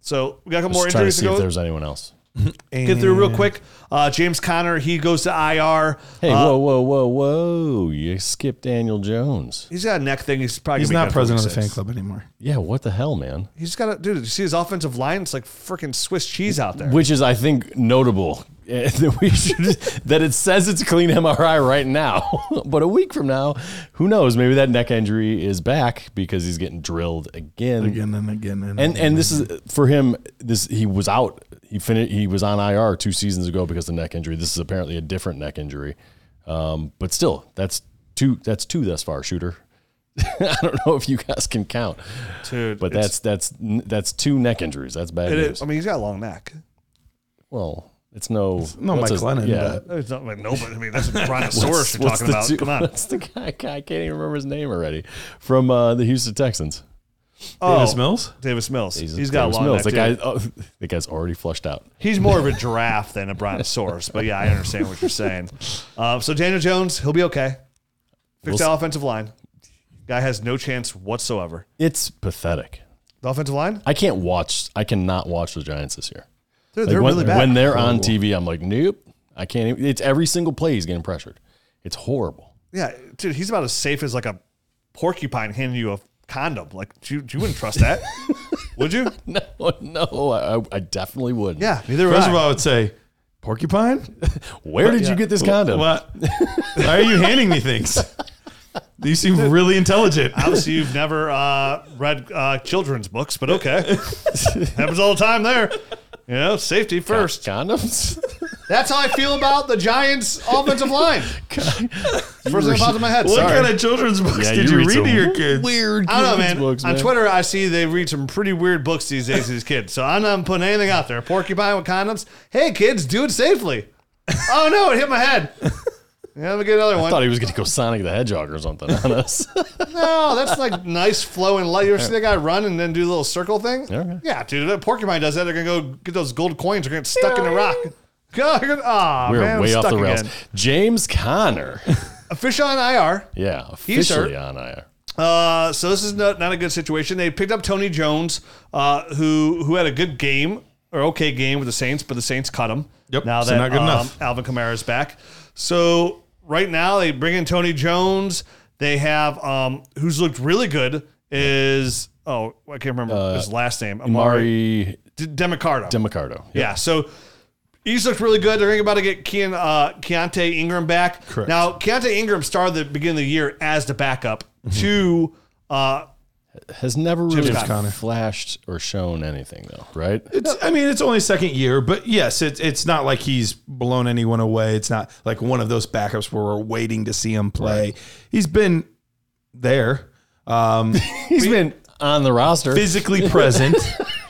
S1: So we got a couple more
S2: Just trying to
S1: injuries to,
S2: see if
S1: go.
S2: there's anyone else.
S1: Get through real quick. Uh, James Conner, he goes to IR.
S2: Hey,
S1: Uh,
S2: whoa, whoa, whoa, whoa! You skipped Daniel Jones.
S1: He's got a neck thing. He's probably
S3: He's
S1: gonna be
S3: not
S1: done for
S3: president of
S1: week
S3: the fan
S1: six.
S3: club anymore.
S2: Yeah, what the hell, man?
S1: He's got a dude. You see his offensive line? It's like freaking Swiss cheese out there.
S2: Which is, I think, notable that we should that it says it's a clean MRI right now, but a week from now, who knows? Maybe that neck injury is back because he's getting drilled again.
S3: Again and again and
S2: And
S3: again.
S2: and this is for him. This he was out. He finished. He was on IR two seasons ago because of neck injury. This is apparently a different neck injury, um, but still, that's two. That's two thus far. Shooter. I don't know if you guys can count,
S1: Dude,
S2: but that's that's that's two neck injuries. That's bad
S1: it
S2: news.
S1: is. I mean, he's got a long neck.
S2: Well, it's no
S3: no
S2: what's
S3: Mike Glennon,
S2: Yeah,
S3: but-
S1: It's not like nobody. I mean, that's a brontosaurus you're
S2: What's
S1: talking
S2: the
S1: about.
S2: two-
S1: Come on.
S2: What's the guy? I can't even remember his name already. From uh, the Houston Texans.
S3: Davis
S1: Oh,
S3: Mills.
S1: Davis Mills.
S2: Jesus,
S1: he's got
S2: Davis
S1: a long
S2: Mills.
S1: neck.
S2: The guy, oh, the guy's already flushed out.
S1: He's more of a giraffe than a brontosaurus. But yeah, I understand what you're saying. Um, so Daniel Jones, he'll be okay. Fix
S2: We'll
S1: the offensive line. Guy has no chance whatsoever.
S2: It's pathetic.
S1: The offensive line,
S2: I can't watch. I cannot watch the Giants this year.
S1: They're, they're
S2: when,
S1: really bad.
S2: when they're on TV, I'm like, nope. I can't. Even, it's every single play he's getting pressured. It's horrible.
S1: Yeah, dude, he's about as safe as like a porcupine handing you a condom. Like, you, you wouldn't trust that, would you?
S2: No, no, I, I definitely would.
S1: Yeah, neither would
S3: First
S1: I.
S3: of all, I would say porcupine.
S2: Where did
S1: yeah.
S2: you get this condom?
S3: What? Why are you handing me things? You seem really intelligent.
S1: Obviously, you've never uh, read uh, children's books, but okay, happens all the time there. You know, safety first.
S2: Condoms?
S1: That's how I feel about the Giants' offensive line. First thing that pops in my head.
S3: What
S1: Sorry.
S3: kind of children's books
S2: Yeah,
S3: did
S2: you
S3: you,
S2: read
S3: read to
S2: some
S3: your kids?
S2: Weird.
S1: I don't know, man.
S2: books,
S1: On Twitter, I see they read some pretty weird books these days these kids. So I'm not putting anything out there. Porcupine with condoms. Hey, kids, do it safely. oh no, it hit my head. Yeah, let me get another
S2: I
S1: one.
S2: thought he was going to go Sonic the Hedgehog or something on us.
S1: No, that's like nice flowing light. You ever see that guy run and then do the little circle thing?
S2: Okay.
S1: Yeah, dude. If a porcupine does that, they're gonna go get those gold coins. They're gonna get stuck in the rock. Ah,
S2: We're
S1: man, I'm
S2: way off
S1: stuck
S2: the rails.
S1: again.
S2: James Conner.
S1: Official on IR.
S2: yeah,
S1: He's
S2: officially
S1: hurt.
S2: on IR.
S1: Uh, so this is not, not a good situation. They picked up Tony Jones, uh, who who had a good game or okay game with the Saints, but the Saints cut him.
S3: Yep,
S1: Now
S3: so
S1: that
S3: not good
S1: um,
S3: enough.
S1: Alvin Kamara is back, so right now they bring in Tony Jones. They have um, who's looked really good is oh I can't remember his last name Emari
S2: Mari
S1: D- Demercado.
S2: Demercado.
S1: Yeah, so he's looked really good. They're thinking about to get Keon, uh, Keaontay Ingram back.
S3: Correct.
S1: Now, Keaontay Ingram started the beginning of the year as the backup to uh,
S2: Has never really.
S1: Conner.
S2: flashed or shown anything though, right?
S3: It's, I mean, it's only second year, but yes, it's it's not like he's blown anyone away. It's not like one of those backups where we're waiting to see him play. He's been there, um,
S2: He's been on the roster.
S3: physically present.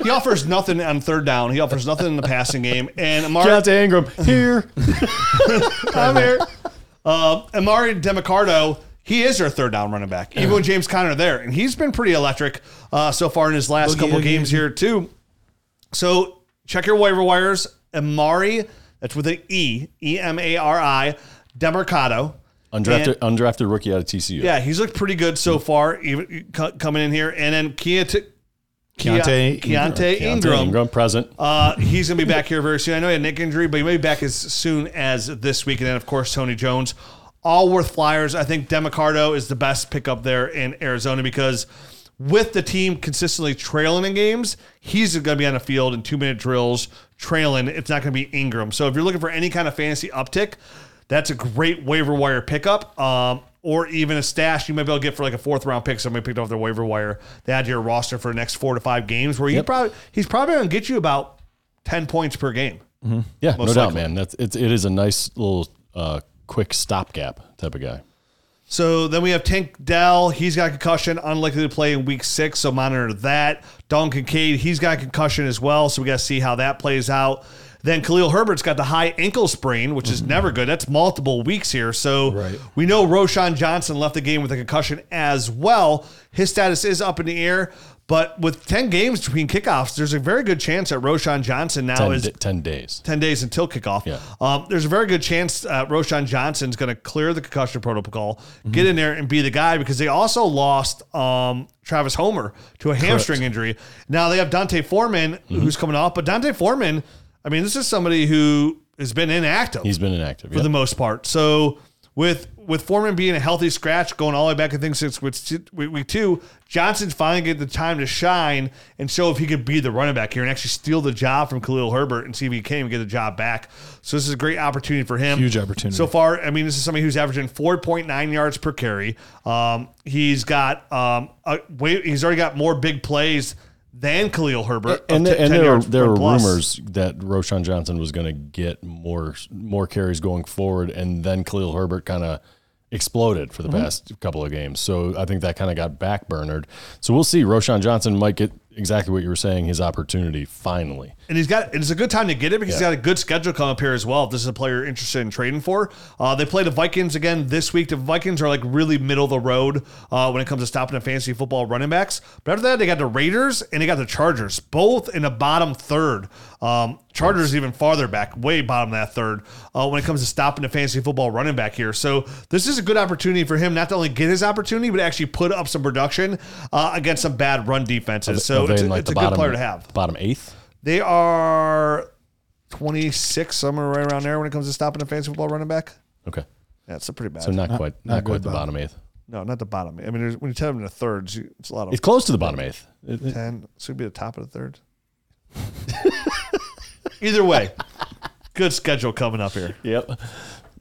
S1: he offers nothing on third down. He offers nothing in the passing game. And Emari,
S2: Keaontay Ingram here.
S1: I'm here. Uh, Emari Demercado, he is their third down running back, even with James Conner there, and he's been pretty electric uh, so far in his last
S3: Boogie,
S1: couple games here too. So check your waiver wires. Emari, that's with an E, E M A R I, Demercado.
S2: Undrafted, undrafted rookie out of TCU.
S1: Yeah, he's looked pretty good so far, even co- coming in here. And then Keaontay,
S3: Keaontay
S1: Keaontay
S2: Keaontay
S1: Ingram.
S2: Ingram present.
S1: Uh, he's going to be back here very soon. I know he had a neck injury, but he may be back as soon as this week. And then, of course, Tony Jones. All worth flyers. I think Demercado is the best pickup there in Arizona because with the team consistently trailing in games, he's going to be on the field in two minute drills trailing. It's not going to be Ingram. So if you're looking for any kind of fantasy uptick, that's a great waiver wire pickup. Um, or even a stash you might be able to get for like a fourth round pick. Somebody picked off their waiver wire. They add to your roster for the next four to five games where he probably he's probably going to get you about ten points per game.
S2: Yeah, no
S1: most
S2: doubt, man. That's it's it is a nice little uh, quick stopgap type of guy.
S1: So then we have Tank Dell. He's got concussion, unlikely to play in week six. So monitor that. Dalton Kincaid, he's got concussion as well. So we got to see how that plays out. Then Khalil Herbert's got the high ankle sprain, which is never good. That's multiple weeks here. So
S3: Right.
S1: we know Roschon Johnson left the game with a concussion as well. His status is up in the air. But with 10 games between kickoffs, there's a very good chance that Roschon Johnson now
S2: 10,
S1: is
S2: di- 10 days.
S1: 10 days until kickoff.
S2: Yeah.
S1: Um, there's a very good chance uh, Roschon Johnson's going to clear the concussion protocol, get in there and be the guy because they also lost um, Travis Homer to a hamstring injury. Now they have D'Onta Foreman who's coming off, but D'Onta Foreman, I mean, this is somebody who has been inactive
S2: He's been inactive.
S1: for
S2: yeah.
S1: the most part. So with with Foreman being a healthy scratch, going all the way back, I think since week two, Johnson's finally get the time to shine and show if he could be the running back here and actually steal the job from Khalil Herbert and see if he can get the job back. So this is a great opportunity for him.
S3: Huge opportunity.
S1: So far, I mean, this is somebody who's averaging 4.9 yards per carry. Um, he's got um, a, he's already got more big plays than Khalil Herbert. of
S2: and,
S1: t-
S2: there- and there were, there were
S1: plus.
S2: rumors that Roschon Johnson was going to get more more carries going forward, and then Khalil Herbert kind of exploded for the
S1: Mm-hmm.
S2: past couple of games. So I think that kind of got backburnered. So we'll see. Roschon Johnson might get exactly what you were saying, his opportunity finally.
S1: And he's got it's a good time to get it because he's got a good schedule coming up here as well. If this is a player you're interested in trading for, uh, they play the Vikings again this week. The Vikings are like really middle of the road uh, when it comes to stopping the fantasy football running backs. But after that, they got the Raiders and they got the Chargers, both in the bottom third. Um, Chargers even farther back, way bottom of that third uh, when it comes to stopping the fantasy football running back here. So this is a good opportunity for him not to only get his opportunity, but actually put up some production uh, against some bad run defenses. So
S2: Are
S1: it's, a,
S2: like,
S1: it's a
S2: the
S1: good
S2: bottom-
S1: player to have.
S2: Bottom eighth.
S1: They are 26, somewhere right around there when it comes to stopping a fantasy football running back.
S2: Okay.
S1: Yeah, a pretty bad.
S2: So not, quite not,
S3: not
S2: quite the
S3: bottom.
S2: bottom eighth.
S1: no, not the bottom. I mean, there's, when you tell them the thirds, it's a lot of
S2: It's close to the bottom eighth. It- it-
S1: 10. So it'd be the top of the third. Either way, good schedule coming up here.
S2: Yep.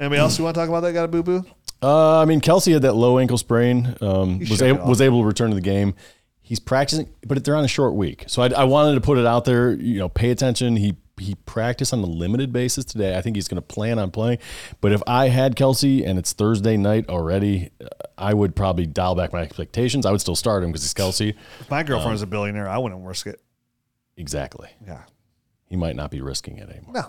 S1: Anybody else who want to talk about that? Got a boo boo?
S2: Uh, I mean, Kelce had that low ankle sprain. Um, was able was able to return to the game. He's practicing, but they're on a short week, so I, I wanted to put it out there. You know, pay attention. He he practiced on a limited basis today. I think he's going to plan on playing. But if I had Kelce and it's Thursday night already, uh, I would probably dial back my expectations. I would still start him because he's Kelce.
S1: If my girlfriend was a billionaire, I wouldn't risk it.
S2: Exactly.
S1: Yeah.
S2: He might not be risking it anymore.
S1: No.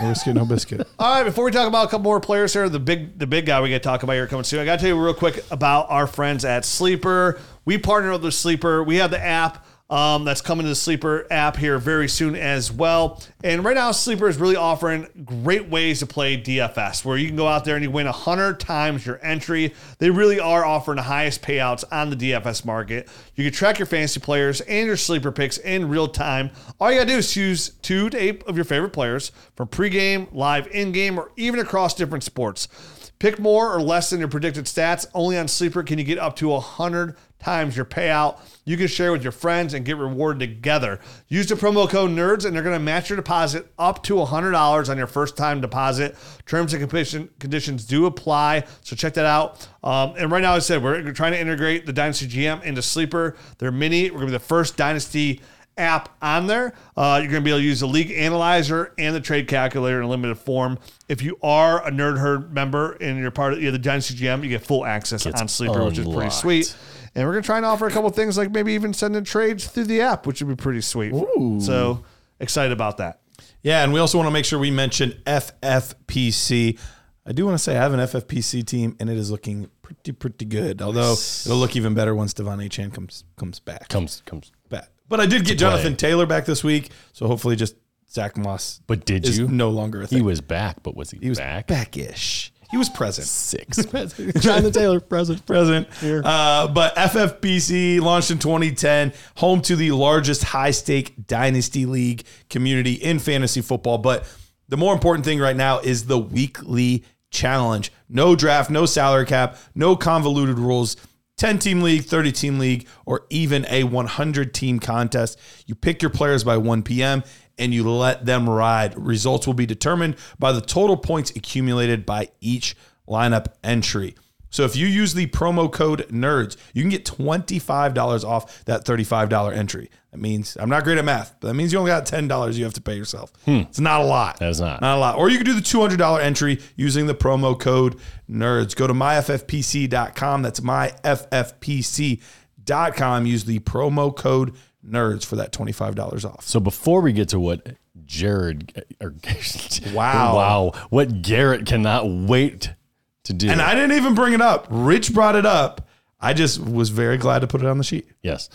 S3: No biscuit, no biscuit.
S1: All right, before we talk about a couple more players here, the big the big guy we get to talk about here coming soon. I got to tell you real quick about our friends at Sleeper. We partner with Sleeper. We have the app. Um, that's coming to the Sleeper app here very soon as well. And right now, Sleeper is really offering great ways to play DFS, where you can go out there and you win 100 times your entry. They really are offering the highest payouts on the DFS market. You can track your fantasy players and your sleeper picks in real time. All you gotta do is choose two to eight of your favorite players from pregame, live in game, or even across different sports. Pick more or less than your predicted stats. Only on Sleeper can you get up to 100 times your payout. You can share with your friends and get rewarded together. Use the promo code NERDS and they're going to match your deposit up to $100 on your first time deposit. Terms and conditions do apply. So check that out. Um, and right now, as I said, we're trying to integrate the Dynasty GM into Sleeper. They're mini. We're going to be the first Dynasty app on there. Uh, you're going to be able to use the league analyzer and the trade calculator in a limited form. If you are a Nerd Herd member and you're part of you know, the Dynasty GM, you get full access
S2: Gets
S1: on Sleeper, which is pretty sweet. And we're going to try and offer a couple things like maybe even sending trades through the app, which would be pretty sweet. So excited about that.
S3: Yeah, and we also want to make sure we mention FFPC. I do want to say I have an FFPC team, and it is looking pretty pretty good. Although it'll look even better once De'Von Achane comes comes back.
S2: Comes comes.
S3: back. But I did get
S2: play.
S3: Jonathan Taylor back this week, so hopefully just Zack Moss.
S2: But did
S3: is
S2: you?
S3: no longer a thing.
S2: He was back, but was he,
S3: He was
S2: back?
S3: back-ish. He was present.
S2: Six. Jonathan Taylor, present.
S3: present. Uh, but FFPC launched in 2010, home to the largest high stake dynasty league community in fantasy football. But the more important thing right now is the weekly challenge. No draft, no salary cap, no convoluted rules. 10 team league, 30 team league, or even a 100 team contest. You pick your players by 1 p.m. and you let them ride. Results will be determined by the total points accumulated by each lineup entry. So if you use the promo code NERDS, you can get $25 off that $35 entry. That means I'm not great at math, but that means you only got $10 you have to pay yourself. Hmm. It's not a lot.
S2: That is not.
S3: Not a lot. Or you can do the $200 entry using the promo code NERDS. Go to myffpc.com. That's myffpc.com. Use the promo code NERDS for that $25 off.
S2: So before we get to what Jared or
S3: Wow.
S2: wow, what Garret cannot wait to do.
S3: And I didn't even bring it up. Rich brought it up. I just was very glad to put it on the sheet.
S2: yes,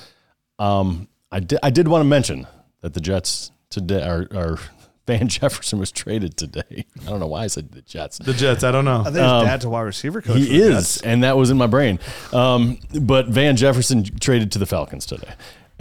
S2: um, I did. I did want to mention that the Jets today, or, or Van Jefferson was traded today. I don't know why I said the Jets.
S3: The Jets, I don't know.
S1: I think his dad's a wide receiver coach.
S2: He is,
S1: Jets.
S2: and that was in my brain. Um, but Van Jefferson traded to the Falcons today,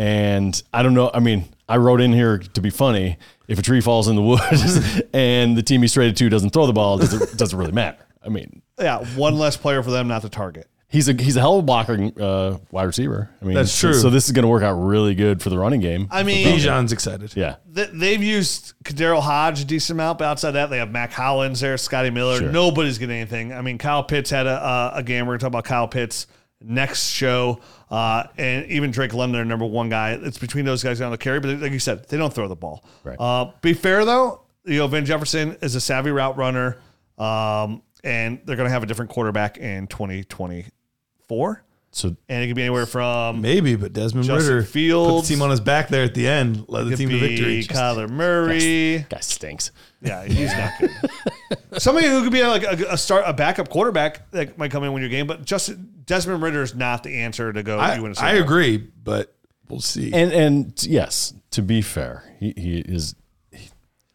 S2: and I don't know. I mean, I wrote in here to be funny. If a tree falls in the woods and the team he's traded to doesn't throw the ball, does it doesn't really matter. I mean,
S1: Yeah, one less player for them not to target.
S2: he's a he's a hell of a blocking uh, wide receiver. I mean,
S3: That's
S2: so-
S3: true.
S2: So, this is going to work out really good for the running game.
S1: I mean,
S3: Bijan's excited.
S2: yeah,
S1: th- they've used KhaDarel Hodge a decent amount, but outside that, they have Mack Hollins there, Scotty Miller.
S2: Sure.
S1: Nobody's getting anything. I mean, Kyle Pitts had a, a, a game. We're going to talk about Kyle Pitts next show. Uh, and even Drake London, their number one guy. It's between those guys on the carry, but like you said, they don't throw the ball.
S2: Right.
S1: Uh, be fair, though, you know, Van Jefferson is a savvy route runner, um, and they're going to have a different quarterback in 2024.
S2: so
S1: And it could be anywhere from
S3: Maybe, but Desmond
S1: Justin
S3: Ritter put
S1: Fields.
S3: the team on his back there at the end, led the team to victory.
S1: Kyler Murray.
S2: guy stinks.
S1: Yeah, he's not good. Somebody who could be like a, a start, a backup quarterback that might come in when your game, but just Desmond Ridder is not the answer to go.
S3: I,
S1: you win a Super
S3: I agree, but we'll see.
S2: And and yes, to be fair, he, he is he,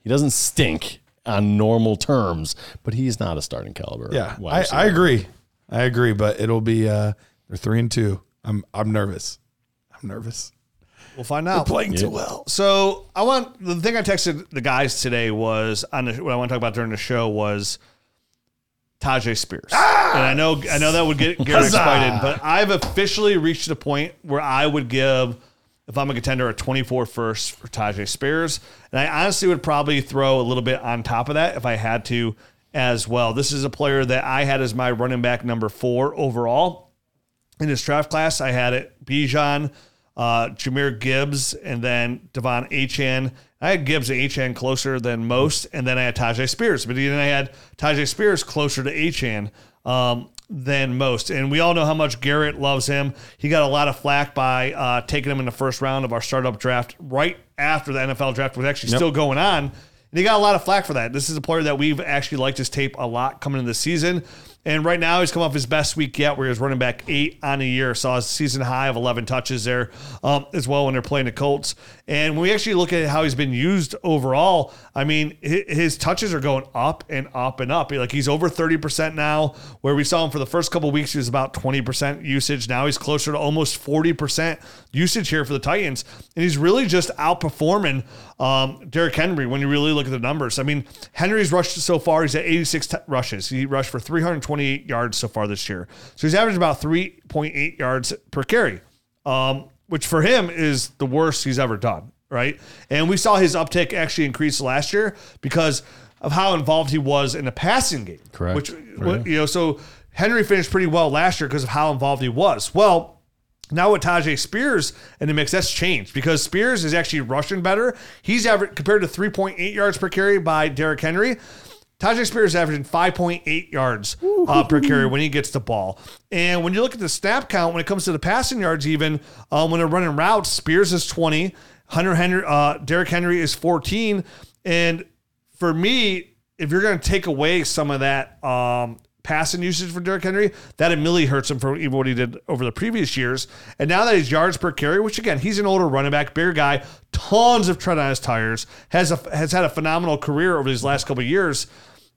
S2: he doesn't stink on normal terms, but he's not a starting caliber.
S3: yeah,
S2: wide
S3: I. I agree. I agree, but it'll be uh they're three and two. I'm I'm nervous. I'm nervous.
S1: We'll find out.
S3: Playing too well.
S1: So I want the thing I texted the guys today was on the, what I want to talk about during the show was Tyjae Spears, ah! and I know I know that would get
S3: Garret
S1: excited, but I've officially reached the point where I would give. If I'm a contender, a 24 first for Tyjae Spears. And I honestly would probably throw a little bit on top of that if I had to as well. This is a player that I had as my running back number four overall in this draft class, I had it Bijan, uh, Jahmyr Gibbs, and then De'Von Achane. I had Gibbs and Achane closer than most, and then I had Tyjae Spears. But then I had Tyjae Spears closer to Achane um, than most. And we all know how much Garret loves him. He got a lot of flack by uh, taking him in the first round of our startup draft right after the NFL draft was actually still going on. And he got a lot of flack for that. This is a player that we've actually liked his tape a lot coming into the season. And right now, he's come off his best week yet, where he was running back eight on a year. Saw a season high of 11 touches there um, as well when they're playing the Colts. And when we actually look at how he's been used overall, I mean, his touches are going up and up and up. Like he's over 30% now, where we saw him for the first couple weeks, he was about 20% usage. Now he's closer to almost 40% usage here for the Titans. And he's really just outperforming um, Derrick Henry when you really look at the numbers. I mean, Henry's rushed so far, he's at 86 t- rushes. He rushed for 328 yards so far this year. So he's averaged about 3.8 yards per carry, um, which for him is the worst he's ever done, right? And we saw his uptick actually increase last year because of how involved he was in the passing game.
S2: Correct.
S1: Which, oh, you know, so Henry finished pretty well last year because of how involved he was. Well, now with Tyjae Spears in the mix, that's changed because Spears is actually rushing better. He's average compared to 3.8 yards per carry by Derrick Henry. Tyjae Spears is averaging 5.8 yards uh, per carry when he gets the ball. And when you look at the snap count, when it comes to the passing yards, even um, when they're running routes, Spears is 20, Hunter Henry, uh, Derrick Henry is 14. And for me, if you're going to take away some of that um, passing usage for Derrick Henry, that immediately hurts him for even what he did over the previous years. And now that he's yards per carry, which again, he's an older running back, bigger guy, tons of tread on his tires, has a, has had a phenomenal career over these last couple of years.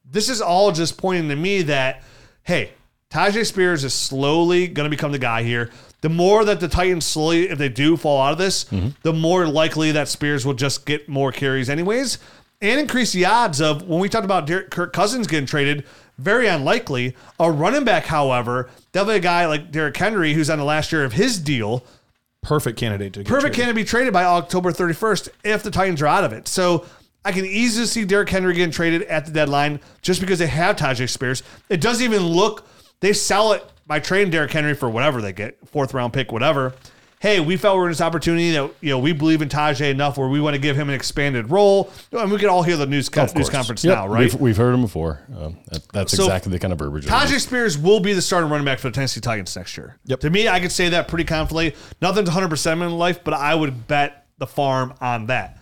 S1: This is all just pointing to me that, hey, Tyjae Spears is slowly going to become the guy here. The more that the Titans slowly, if they do fall out of this, mm-hmm. the more likely that Spears will just get more carries anyways and increase the odds of when we talked about Derek, Kirk Cousins getting traded, very unlikely. A running back, however, definitely a guy like Derrick Henry, who's on the last year of his deal,
S3: Perfect candidate to get
S1: perfect
S3: traded.
S1: candidate to be traded by October 31st if the Titans are out of it. So I can easily see Derrick Henry getting traded at the deadline just because they have Tyjae Spears. It doesn't even look, they sell it by trading Derrick Henry for whatever they get, fourth round pick, whatever. Hey, we felt we we're in this opportunity that you know we believe in Tyjae enough where we want to give him an expanded role, and we can all hear the news co- news conference
S2: Yep,
S1: now, right?
S2: We've, we've heard him before. Um, that, that's
S1: So,
S2: exactly the kind of verbiage.
S1: Tyjae Spears will be the starting running back for the Tennessee Titans next year.
S3: Yep.
S1: To me, I could say that pretty confidently. Nothing's 100% in life, but I would bet the farm on that.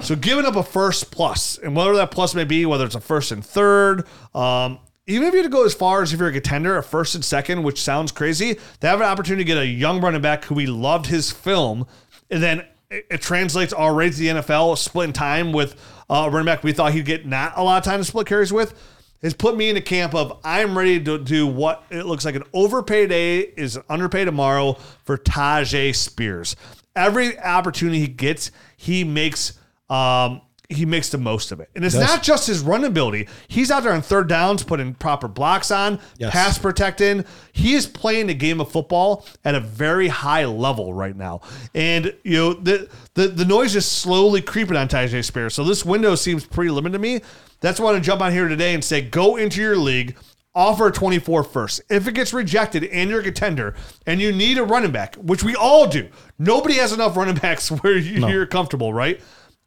S1: So giving up a first plus, and whatever that plus may be, whether it's a first and third, um, even if you had to go as far as if you're a contender, a first and second, which sounds crazy, they have an opportunity to get a young running back who we loved his film, and then it, it translates already to the NFL, splitting time with uh, a running back we thought he'd get not a lot of time to split carries with. Has put me in the camp of I'm ready to do what it looks like an overpaid day is an underpaid tomorrow for Tyjae Spears. Every opportunity he gets, he makes um, he makes the most of it. And it's not just his run ability. He's out there on third downs, putting proper blocks on,
S3: Yes.
S1: pass protecting. He is playing the game of football at a very high level right now. And you know, the the, the noise is slowly creeping on Tyjae Spears. So this window seems pretty limited to me. That's why I want to jump on here today and say go into your league. Offer a 24 first. If it gets rejected and you're a contender and you need a running back, which we all do, nobody has enough running backs where you, you're comfortable, right?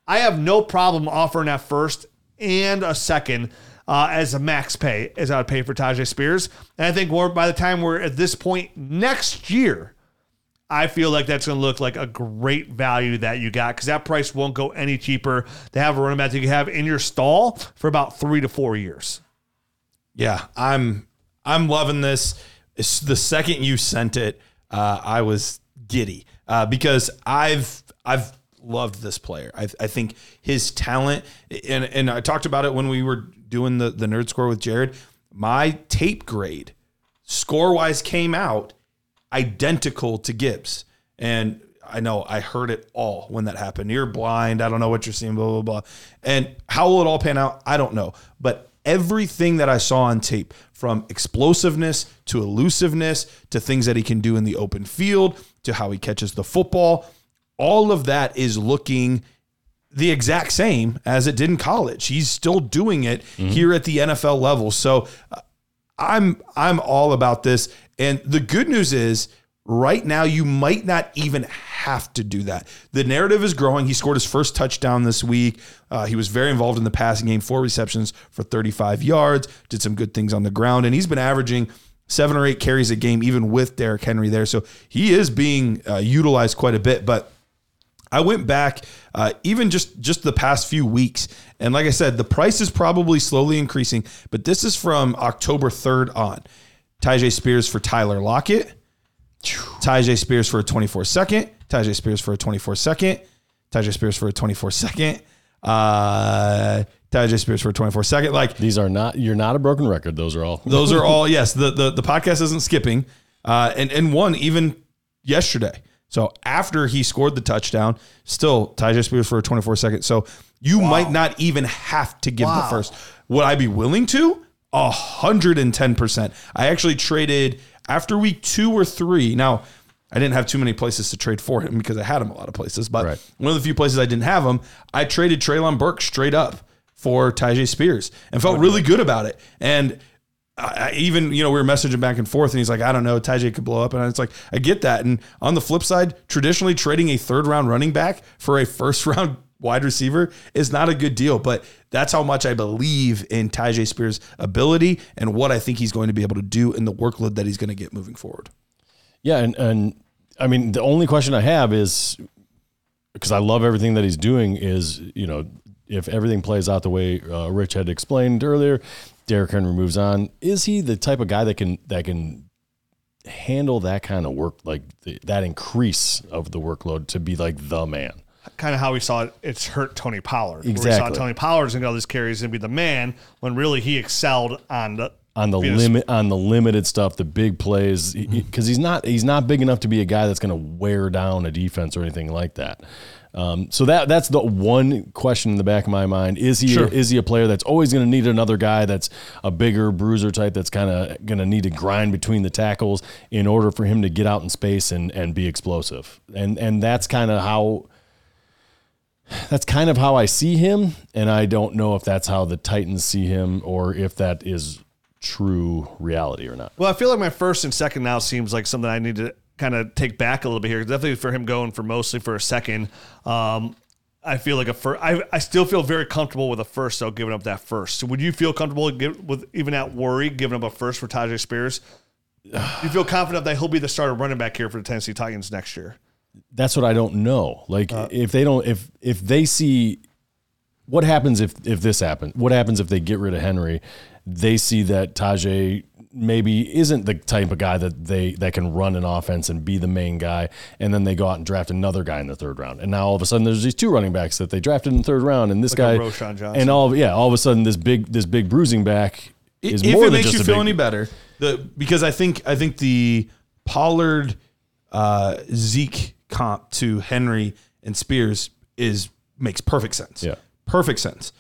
S1: I have no problem offering that first and a second uh, as a max pay as I would pay for Tyjae Spears. And I think by the time we're at this point next year, I feel like that's going to look like a great value that you got because that price won't go any cheaper to have a running back that you have in your stall for about three to four years.
S3: Yeah, I'm I'm loving this. It's the second you sent it, uh, I was giddy uh, because I've I've loved this player. I, I think his talent, and and I talked about it when we were doing the the nerd score with Jared. My tape grade, score wise, came out identical to Gibbs, and I know I heard it all when that happened. You're blind. I don't know what you're seeing. Blah blah blah. And how will it all pan out? I don't know. But everything that I saw on tape, from explosiveness to elusiveness to things that he can do in the open field to how he catches the football, all of that is looking the exact same as it did in college. He's still doing it here at the NFL level. So uh, I'm I'm all about this. And the good news is right now you might not even have to do that. The narrative is growing. He scored his first touchdown this week. Uh, he was very involved in the passing game, four receptions for 35 yards, did some good things on the ground, and he's been averaging seven or eight carries a game, even with Derrick Henry there. So he is being uh, utilized quite a bit. But I went back uh, even just just the past few weeks, and like I said, the price is probably slowly increasing. But this is from October third on. Tyjae Spears for Tyler Lockett. Tyjae Spears for a 24 second. Tyjae Spears for a 24 second. Tyjae Spears for a 24 second. Uh, Tyjae Spears for a 24 second. Like
S2: These are not. You're not a broken record. Those are all.
S3: those are all yes. The the, the podcast isn't skipping, uh, and and one even yesterday. So after he scored the touchdown, still Tyjae Spears for a 24 second. So you might not even have to give the first. Would I be willing to? A hundred and ten percent. I actually traded after week two or three. Now I didn't have too many places to trade for him because I had him a lot of places. But
S2: Right.
S3: one of the few places I didn't have him, I traded Treylon Burke straight up for Tyjae Spears and felt really good about it. And I, even, you know, we were messaging back and forth, and he's like, I don't know, Tyjae could blow up. And it's like, I get that. And on the flip side, traditionally trading a third round running back for a first round wide receiver is not a good deal. But that's how much I believe in Tyjae Spears' ability and what I think he's going to be able to do in the workload that he's going to get moving forward.
S2: Yeah, and and I mean the only question I have is because I love everything that he's doing is you know if everything plays out the way uh, Rich had explained earlier, Derrick Henry moves on. Is he the type of guy that can that can handle that kind of work like the, that increase of the workload to be like the man?
S1: kind of how we saw it, it's hurt Tony Pollard. Where we
S2: Exactly.
S1: saw Tony Pollard's gonna get all these carries and be the man when really he excelled on the
S2: on the limit on the limited stuff, the big plays, because mm-hmm. he's not he's not big enough to be a guy that's going to wear down a defense or anything like that. Um, so that that's the one question in the back of my mind: is he is he a player that's always going to need another guy that's a bigger bruiser type that's kind of going to need to grind between the tackles in order for him to get out in space and and be explosive? And and that's kind of how that's kind of how I see him, and I don't know if that's how the Titans see him or if that is true reality or not.
S1: Well, I feel like my first and second now seems like something I need to kind of take back a little bit here. Definitely for him going for mostly for a second. Um, I feel like a first. I, I still feel very comfortable with a first, though, giving up that first. So would you feel comfortable give, with even at worry giving up a first for Tyjae Spears? you feel confident that he'll be the starter running back here for the Tennessee Titans next year?
S2: That's what I don't know. Like if they don't if if they see what happens if if this happens? What happens if they get rid of Henry? They see that Tyjae maybe isn't the type of guy that they that can run an offense and be the main guy, and then they go out and draft another guy in the third round, and now all of a sudden there's these two running backs that they drafted in the third round, and this
S1: Like
S2: guy and all yeah, all of a sudden this big this big bruising back is
S3: if
S2: more
S3: it
S2: than
S3: makes
S2: just
S3: you
S2: a
S3: feel
S2: big-
S3: any better, the because I think I think the Pollard uh, Zeke comp to Henry and Spears is makes perfect sense.
S2: Yeah.
S3: perfect sense.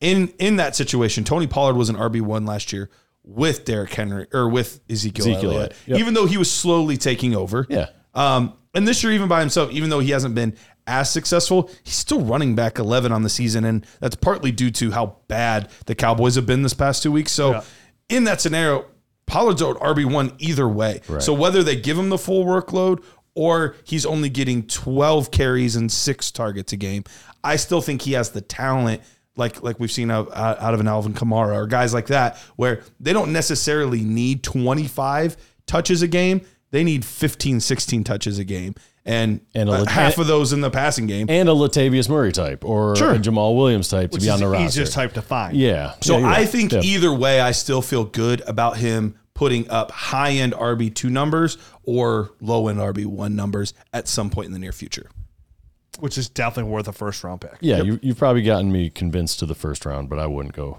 S3: In in that situation, Tony Pollard was an RB one last year with Derrick Henry or with Ezekiel,
S2: Ezekiel
S3: Elliott,
S2: yep.
S3: even though he was slowly taking over.
S2: Yeah.
S3: Um, and this year, even by himself, even though he hasn't been as successful, he's still running back 11 on the season. And that's partly due to how bad the Cowboys have been this past two weeks. So,
S1: Yeah.
S3: in that scenario, Pollard's out RB1 either way. So, whether they give him the full workload or he's only getting 12 carries and six targets a game, I still think he has the talent. Like, like we've seen out, out of an Alvin Kamara or guys like that, where they don't necessarily need 25 touches a game. They need 15, 16 touches a game. And,
S2: And a
S3: uh, half of those in the passing game.
S2: and a Latavius Murray type or
S3: Sure.
S2: a Jamaal Williams type to
S1: Which
S2: be on the
S1: the
S2: roster.
S1: easiest type to find.
S2: Yeah.
S3: So
S2: Yeah,
S3: I
S2: right.
S3: think
S2: Yeah.
S3: either way, I still feel good about him putting up high end RB2 numbers or low end RB1 numbers at some point in the near future.
S1: Which is definitely worth a first round pick.
S2: Yeah, you, you've probably gotten me convinced to the first round, but I wouldn't go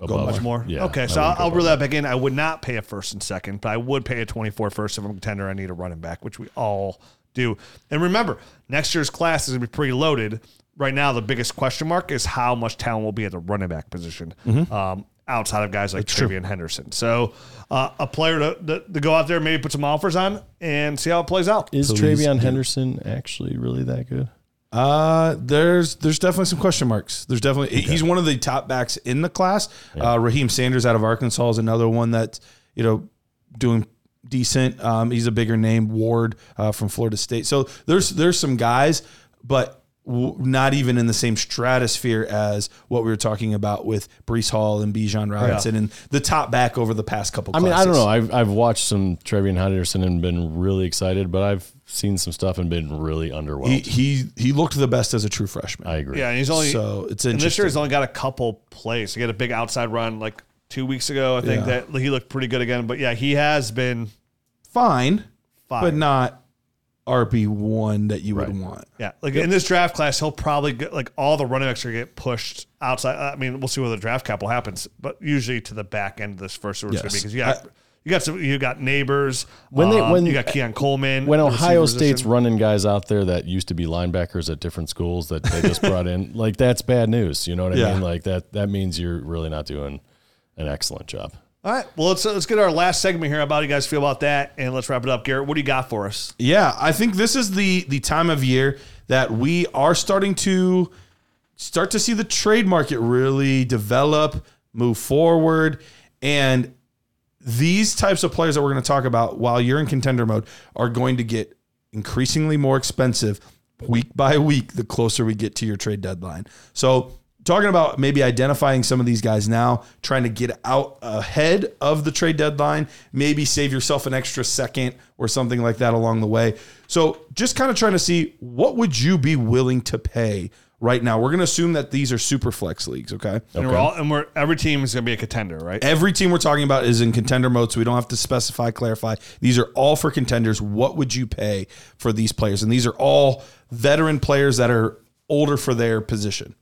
S2: above
S1: much more.
S2: Yeah.
S1: Okay, so I'll,
S2: wouldn't
S1: I'll reel that back in. I would not pay a first and second, but I would pay a 24 first if I'm a contender. I need a running back, which we all do. And remember, next year's class is going to be pretty loaded. Right now, the biggest question mark is how much talent will be at the running back position
S2: Mm-hmm.
S1: um, outside of guys like TreVeyon Henderson. So, uh, a player to, to, to go out there, maybe put some offers on and see how it plays out.
S2: Is
S3: Please TreVeyon.
S2: Henderson actually really that good?
S3: Uh, there's there's definitely some question marks. There's definitely he's one of the top backs in the class. Uh, Raheim Sanders out of Arkansas is another one that's you know doing decent. Um, he's a bigger name. Ward uh, from Florida State. So there's there's some guys, but w- not even in the same stratosphere as what we were talking about with Breece Hall and Bijan Robinson and the top back over the past couple.
S2: I mean, I don't know. I've I've watched some TreVeyon Henderson and been really excited, but I've seen some stuff and been really underwhelmed.
S3: He he he looked the best as a true freshman.
S2: I agree.
S1: Yeah, and he's only
S3: so it's
S1: and this year he's only got a couple plays. He had a big outside run like two weeks ago. I think
S3: Yeah.
S1: that he looked pretty good again. But yeah, he has been
S3: fine,
S1: fine.
S3: but not RB one that you would want.
S1: Yeah, like in this draft class, he'll probably get like all the running backs are gonna get pushed outside. I mean, we'll see where the draft capital happens, but usually to the back end of this first order
S3: Yes.
S1: because you got you got some you got neighbors.
S2: When they-
S1: um,
S2: when-
S1: you got Keon Coleman
S2: when Ohio State's
S1: position.
S2: running guys out there that used to be linebackers at different schools that they just brought in, like that's bad news. You know what I
S3: Yeah.
S2: mean? Like that that means you're really not doing an excellent job.
S1: All right, well let's let's get our last segment here. About how you guys feel about that, and let's wrap it up. Garret, what do you got for us?
S3: Yeah, I think this is the the time of year that we are starting to start to see the trade market really develop, move forward, and these types of players that we're going to talk about while you're in contender mode are going to get increasingly more expensive week by week the closer we get to your trade deadline. So, talking about maybe identifying some of these guys now, trying to get out ahead of the trade deadline, maybe save yourself an extra second or something like that along the way. So, just kind of trying to see what would you be willing to pay right now. We're going to assume that these are super flex leagues, okay?
S1: And we're all and we're every team is gonna be a contender, right?
S3: Every team we're talking about is in contender mode, so we don't have to specify, clarify. These are all for contenders. What would you pay for these players? And these are all veteran players that are older for their position.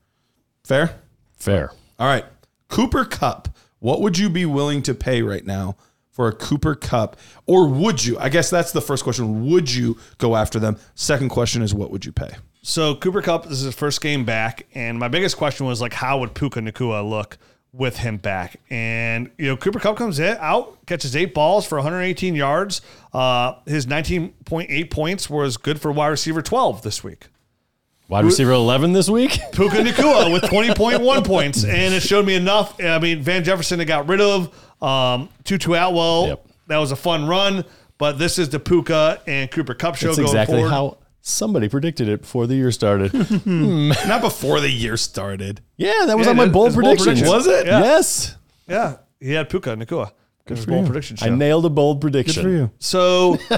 S3: Fair?
S2: Fair.
S3: All right. Cooper Kupp. What would you be willing to pay right now for a Cooper Kupp? Or would you? I guess that's the first question. Would you go after them? Second question is what would you pay?
S1: So Cooper Kupp, this is his first game back, and my biggest question was like, how would Puka Nacua look with him back? And you know, Cooper Kupp comes in out, catches eight balls for 118 yards. Uh, his 19.8 points was good for wide receiver 12 this week.
S2: Wide receiver 11 this week?
S1: Puka Nacua with 20.1 points, and it showed me enough. I mean, Van Jefferson they got rid of. Um, Tutu Atwell,
S2: Yep.
S1: that was a fun run, but this is the Puka and Cooper Kupp show
S2: That's
S1: going
S2: exactly
S1: forward.
S2: how somebody predicted it before the year started. Hmm.
S3: Not before the year started.
S2: yeah, that was
S1: Yeah,
S2: on my
S1: it-
S2: bold
S1: it's bold
S2: prediction.
S1: prediction.
S3: Was it?
S1: Yeah.
S2: Yes.
S1: yeah, he had Puka Nacua. Good
S3: for
S1: bold
S3: you.
S1: prediction show.
S2: I nailed a bold prediction.
S3: For you.
S1: so.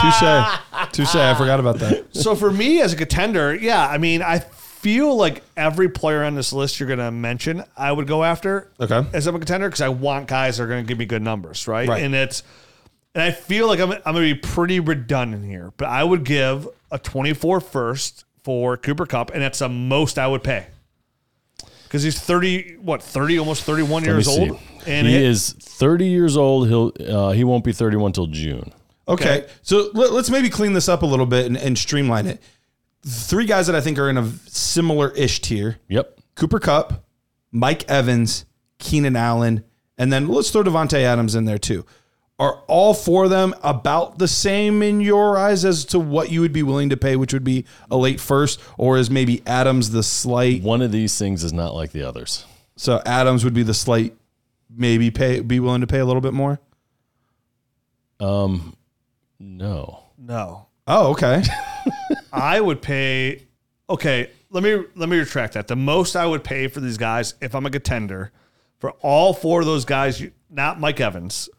S3: Touche. Touche. I forgot about that.
S1: So for me as a contender, yeah, I mean, I feel like every player on this list you're going to mention, I would go after.
S3: Okay.
S1: As I'm a contender because I want guys that are going to give me good numbers, right?
S3: Right.
S1: And it's, and I feel like I'm, I'm going to be pretty redundant here, but I would give a 24 first for Cooper Kupp, and that's the most I would pay. Because he's 30, what, 30, almost 31
S2: Let
S1: years
S2: see.
S1: old. And
S2: he
S1: it-
S2: is 30 years old. He'll uh, he won't be 31 till June.
S3: Okay. So let, us maybe clean this up a little bit and, and streamline it. Three guys that I think are in a similar ish tier
S2: Yep.
S3: Cooper Kupp, Mike Evans, Keenan Allen, and then let's throw Davante Adams in there too. Are all four of them about the same in your eyes as to what you would be willing to pay, which would be a late first, or is maybe Adams the slight?
S2: One of these things is not like the others.
S3: So Adams would be the slight, maybe pay, be willing to pay a little bit more.
S2: Um, no.
S1: no.
S3: Oh, okay.
S1: I would pay. Okay, let me let me retract that. The most I would pay for these guys, if I'm a contender, for all four of those guys, not Mike Evans,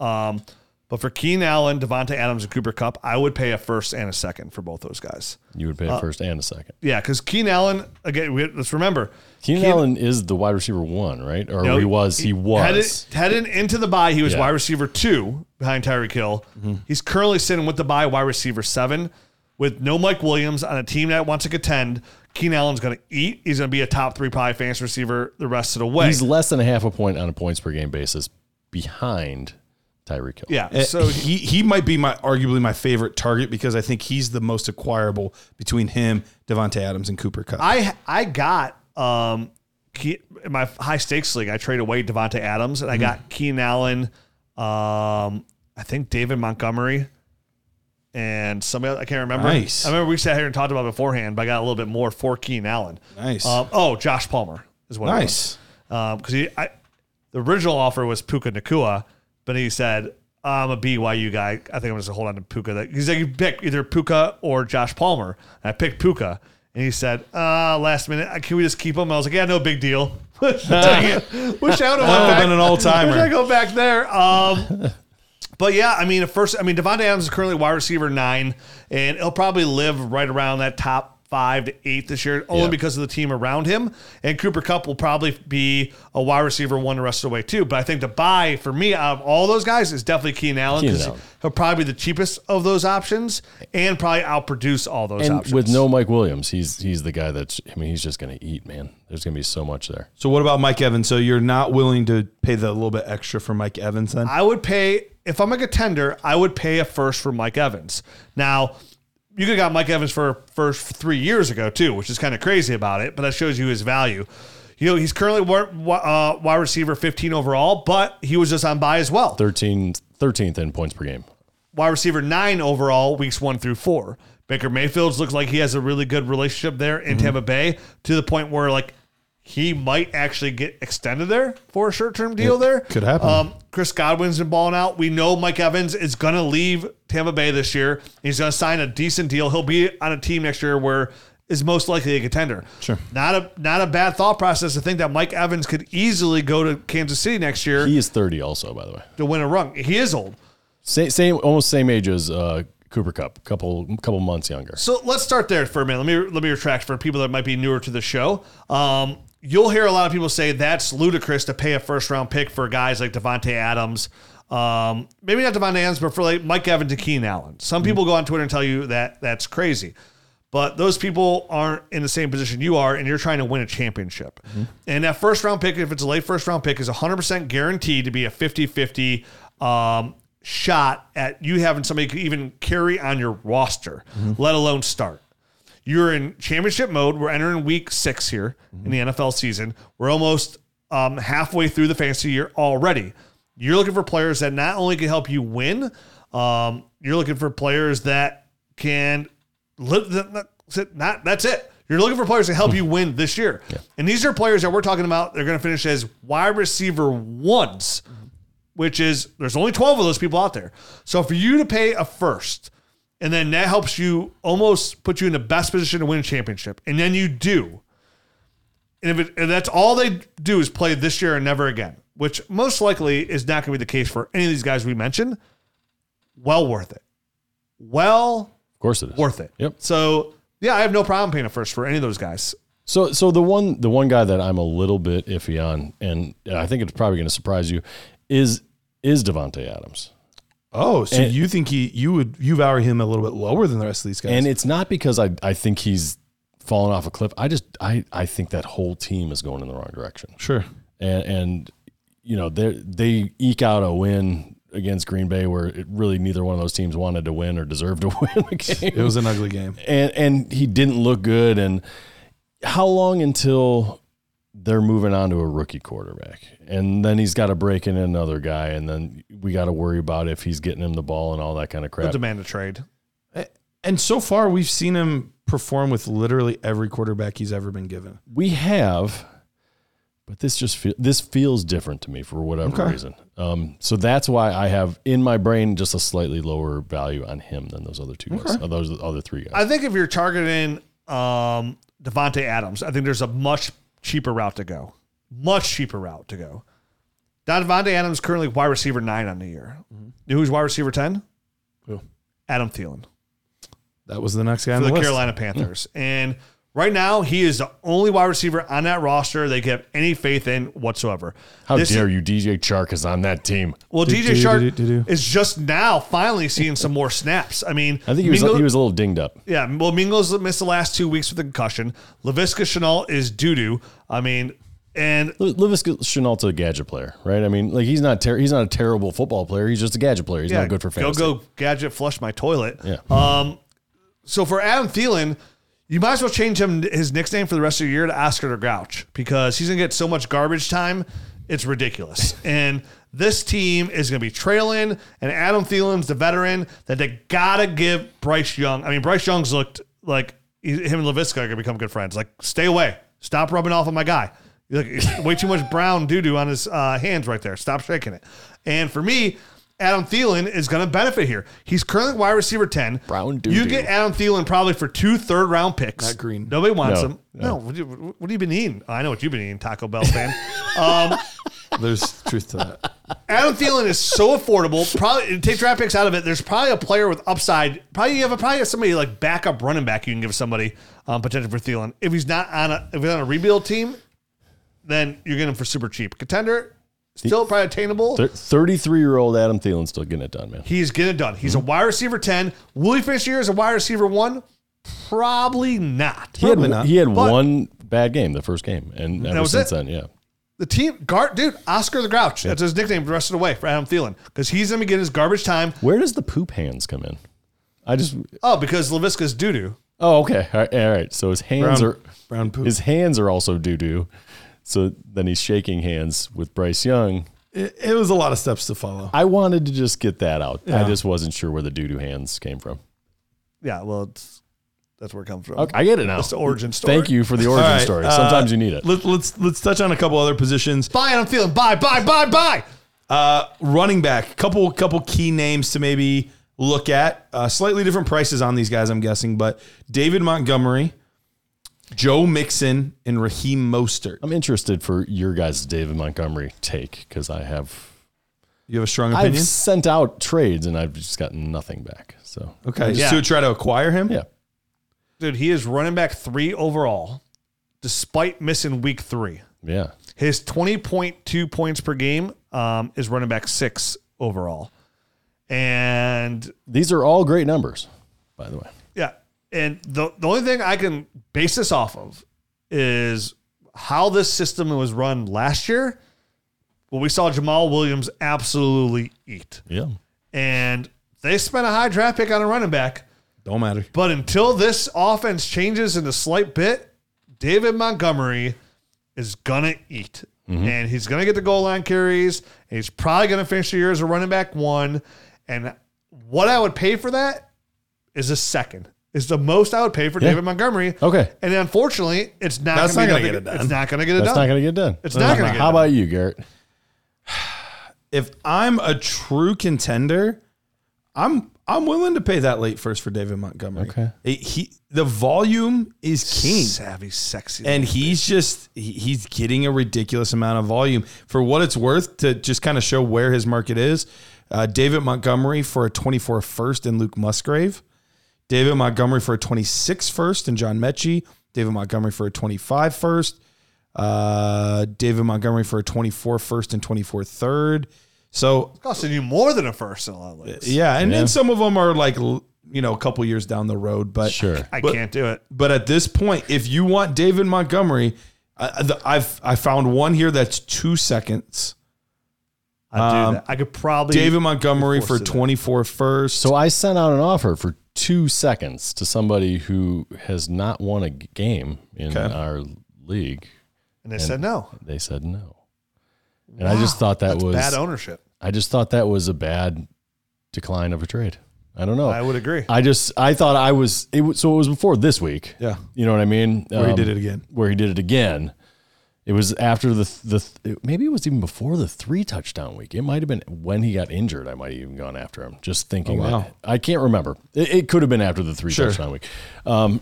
S1: um, but for Keenan Allen, Davante Adams, and Cooper Kupp, I would pay a first and a second for both those guys.
S2: You would pay
S1: Uh,
S2: a first and a second.
S1: Yeah, because Keenan Allen, again, we, let's remember,
S2: Keenan
S1: Keen-
S2: Allen is the wide receiver one, right? Or
S1: No,
S2: he was. He was.
S1: Headed, headed into the bye, he was
S2: Yeah.
S1: wide receiver two behind Tyreek Hill. He's currently sitting with the bye wide receiver seven with no Mike Williams on a team that wants to contend. Keenan Allen's going to eat. He's going to be a top three probably fantasy receiver the rest of the way.
S2: He's less than a half a point on a points per game basis behind Tyreek Hill.
S1: yeah.
S3: Uh,
S1: So
S3: he he might be my arguably my favorite target because I think he's the most acquirable between him, Davante Adams, and Cooper Kupp.
S1: I I got um Ke- in my high stakes league. I traded away Davante Adams and I got Keenan Allen. Um, I think David Montgomery. And somebody else, I can't remember.
S3: Nice.
S1: I remember we sat here and talked about it beforehand, but I got a little bit more for Keenan Allen.
S3: Nice.
S1: Um, oh, Josh Palmer is what.
S3: Nice.
S1: Because he, I, the original offer was Puka Nacua, but he said, "I'm a BYU guy. I think I'm just gonna hold on to Puka." He's like, "You pick either Puka or Josh Palmer." And I picked Puka, and he said, uh, "Last minute, can we just keep him?" I was like, "Yeah, no big deal." Wish I would have back.
S3: been an all-timer.
S1: Wish I go back there. Um, But yeah, I mean, first, I mean, Davante Adams is currently wide receiver nine, and he'll probably live right around that top five to eight this year, only
S2: Yeah.
S1: because of the team around him. And Cooper Kupp will probably be a wide receiver one the rest of the way too. But I think the buy for me out of all those guys is definitely Keenan Allen because he'll probably be the cheapest of those options and probably outproduce all those
S2: And
S1: options.
S2: with no Mike Williams, he's he's the guy that's. I mean, he's just going to eat, man. There's going to be so much there.
S3: So what about Mike Evans? So you're not willing to pay the little bit extra for Mike Evans then?
S1: I would pay if I'm a contender, I would pay a first for Mike Evans. Now, you could have got Mike Evans for first three years ago too, which is kind of crazy about it, but that shows you his value. You know, he's currently uh, wide receiver 15 overall, but he was just on buy as well.
S2: 13, 13th in points per game.
S1: Wide receiver nine overall, weeks one through four. Baker Mayfield's looks like he has a really good relationship there in Tampa Bay to the point where like he might actually get extended there for a short term deal there.
S3: could happen.
S1: Um, Chris Godwin's been balling out. We know Mike Evans is going to leave Tampa Bay this year. He's going to sign a decent deal. He'll be on a team next year where is most likely a contender.
S3: Sure.
S1: Not a not a bad thought process to think that Mike Evans could easily go to Kansas City next year
S2: He is 30 also, by the way.
S1: to win a run. He is old.
S2: Same, same almost same age as uh, Cooper Kupp, couple couple months younger.
S1: So let's start there for a minute. Let me let me retract for people that might be newer to the show. Um, you'll hear a lot of people say that's ludicrous to pay a first round pick for guys like Davante Adams. Um, maybe not Davante Adams, but for like Mike Evans and Keenan Allen. Some people go on Twitter and tell you that that's crazy. But those people aren't in the same position you are, and you're trying to win a championship. And that first round pick, if it's a late first round pick, is 100% guaranteed to be a 50 50 um, shot at you having somebody even carry on your roster, let alone start. You're in championship mode. We're entering week six here in the NFL season. We're almost um, halfway through the fantasy year already. You're looking for players that not only can help you win, um, you're looking for players that can live. Not, not that's it. You're looking for players to help you win this year. And these are players that we're talking about. They're going to finish as wide receiver ones which is there's only 12 of those people out there. So for you to pay a first, and then that helps you almost put you in the best position to win a championship, and then you do, and if, it, and that's all they do is play this year and never again, which most likely is not going to be the case for any of these guys we mentioned. Well worth it. Well
S2: Of course it is.
S1: worth it.
S2: Yep.
S1: So yeah, I have no problem paying a first for any of those guys.
S2: So, so the one, the one guy that I'm a little bit iffy on, and I think it's probably going to surprise you, is is Davante Adams.
S3: Oh, so
S2: And-
S3: you think he you would you value him a little bit lower than the rest of these guys?
S2: And it's not because I, I think he's fallen off a cliff. I just, I, I think that whole team is going in the wrong direction.
S3: sure.
S2: And, and you know, they they eke out a win against Green Bay where it really neither one of those teams wanted to win or deserved to win the game.
S3: It was an ugly game.
S2: and and he didn't look good. And how long until they're moving on to a rookie quarterback, and then he's got to break in another guy, and then we got to worry about if he's getting him the ball and all that kind of
S1: They'll
S2: crap.
S1: demand a trade.
S3: And so far, we've seen him perform with literally every quarterback he's ever been given.
S2: We have, but this just feel, this feels different to me for whatever
S3: Okay.
S2: reason. Um, so that's why I have in my brain just a slightly lower value on him than those other two guys, uh, those other three guys.
S1: I think if you're targeting um, Davante Adams, I think there's a much cheaper route to go. Much cheaper route to go. Now, Davante Adams currently wide receiver nine on the year. Mm-hmm. Know who's wide receiver ten?
S3: Who?
S1: Adam Thielen
S3: That was the next guy
S1: for the
S3: the.
S1: Carolina Panthers. Mm. And right now, he is the only wide receiver on that roster they have any faith in whatsoever.
S2: How
S1: This-
S2: dare you? DJ Chark is on that team.
S1: Well,
S3: Do-
S1: DJ
S3: do-
S1: Shark
S3: do- do- do.
S1: is just now finally seeing some more snaps. I mean,
S2: I think he was
S1: Mingo-
S2: he was a little dinged up.
S1: Yeah, well, Mingo's missed the last two weeks with a concussion. Laviska Shenault is doo doo. I mean, and
S2: Levis Shenault's a gadget player, right? I mean, like he's not ter- he's not a terrible football player. He's just a gadget player. He's
S1: yeah,
S2: not good for fantasy.
S1: Go go gadget, flush my toilet.
S2: Yeah.
S1: Um, so for Adam Thielen, you might as well change him his nickname for the rest of the year to Oscar the Grouch because he's gonna get so much garbage time, it's ridiculous. and this team is gonna be trailing, and Adam Thielen's the veteran that they gotta give Bryce Young. I mean, Bryce Young's looked like he- him and Laviska are gonna become good friends. Like, stay away, stop rubbing off on my guy. Look, way too much brown doo doo on his uh, hands right there. Stop shaking it. And for me, Adam Thielen is going to benefit here. He's currently wide receiver 10.
S2: Brown
S1: You
S2: doo-doo.
S1: get Adam Thielen probably for two third round picks.
S3: Not green.
S1: Nobody wants
S2: No,
S1: him. No. What, do you, what have you been eating? I know what you've been eating, Taco Bell fan.
S3: There's truth to that.
S1: Adam Thielen is so affordable. Probably take draft picks out of it. There's probably a player with upside. Probably you have a, probably have somebody like backup running back you can give somebody um, potential for Thielen. If he's not on a if he's on a rebuild team, then you're getting him for super cheap. Contender, still probably attainable.
S2: 33 year old Adam Thielen still getting it done, man.
S1: He's getting it done. He's a wide receiver ten. Will he finish the year as a wide receiver one? Probably not.
S2: He had,
S3: Probably not.
S2: he had
S1: But-
S2: one bad game the first game, and ever
S1: was
S2: since
S1: it?
S2: then, yeah.
S1: the team guard dude Oscar the Grouch. That's his nickname the rest of the way for Adam Thielen because he's gonna get his garbage time.
S2: Where does the poop hands come in? I just
S1: Oh, because Laviska's doo doo.
S2: oh okay all right, all right. So his hands
S3: Brown-
S2: are
S3: brown poop.
S2: His hands are also doo doo. So then he's shaking hands with Bryce Young.
S3: It, it was a lot of steps to follow.
S2: I wanted to just get that out. I just wasn't sure where the doo doo hands came from.
S1: Yeah, well, it's, that's where it comes from.
S2: Okay, I get it now.
S1: That's the origin story.
S2: Thank you for the origin
S3: All right,
S2: story.
S3: uh,
S2: Sometimes you need it.
S3: Let, let's let's touch on a couple other positions.
S1: Bye, Adam Thielen. Bye, bye, bye, bye.
S3: Uh, running back, couple couple key names to maybe look at. Uh, slightly different prices on these guys, I'm guessing, but David Montgomery, Joe Mixon, and Raheem Mostert.
S2: I'm interested for your guys' David Montgomery take because I have
S3: You have a strong
S2: I've
S3: opinion?
S2: sent out trades and I've just gotten nothing back. So
S3: okay,
S1: Yeah.
S3: to try to acquire him.
S2: yeah,
S1: Dude, he is running back three overall, despite missing week three.
S2: yeah.
S1: His 20.2 points per game um, is running back six overall. And
S2: These are all great numbers, by the way.
S1: And the, the only thing I can base this off of is how this system was run last year. Well, we saw Jamaal Williams absolutely eat.
S2: Yeah.
S1: And they spent a high draft pick on a running back.
S3: Don't matter.
S1: But until this offense changes in a slight bit, David Montgomery is gonna eat. Mm-hmm. And he's gonna get the goal line carries. And he's probably gonna finish the year as a running back one. And what I would pay for that is a second. Is the most I would pay for
S2: Yeah.
S1: David Montgomery.
S2: Okay.
S1: And unfortunately, it's not
S3: That's
S1: gonna, be
S3: gonna get it done.
S1: It's not gonna get it
S2: That's
S1: done.
S2: not going to get done.
S1: It's not gonna get
S2: How
S1: done.
S2: How about you, Garret?
S3: If I'm a true contender, I'm I'm willing to pay that late first for David Montgomery.
S2: Okay.
S3: It- he the volume is king.
S1: Savvy, sexy.
S3: and he's just he- he's getting a ridiculous amount of volume for what it's worth to just kind of show where his market is. Uh, David Montgomery for a 24 first and Luke Musgrave. David Montgomery for a 26 first and John Metchie. David Montgomery for a 25 first. Uh, David Montgomery for a 24 first and 24 third. So it's
S1: costing you more than a first in a lot of leagues.
S3: yeah, and
S2: Yeah.
S3: then some of them are like you know a couple years down the road, but
S2: Sure.
S1: I
S3: But-
S1: can't do it.
S3: but at this point, if you want David Montgomery, I, the- I've I found one here that's two seconds.
S1: I do
S3: Um,
S1: that. I could probably
S3: David Montgomery for
S1: forced to that.
S3: 24 first.
S2: So I sent out an offer for two seconds to somebody who has not won a game in
S3: Okay.
S2: our league.
S1: and they said no.
S2: They said no. And I just thought that
S1: That's
S2: was
S1: bad ownership.
S2: I just thought that was a bad decline of a trade. I don't know.
S1: I would agree.
S2: I just I thought I was it was so it was before this week.
S3: Yeah.
S2: You know what I mean?
S3: Where he
S2: Um,
S3: did it again.
S2: Where he did it again. It was after the the maybe it was even before the three touchdown week. It might have been when he got injured. I might have even gone after him. Just thinking.
S3: Oh, wow.
S2: that, I can't remember. It, it could have been after the three
S3: Sure.
S2: touchdown week. Um,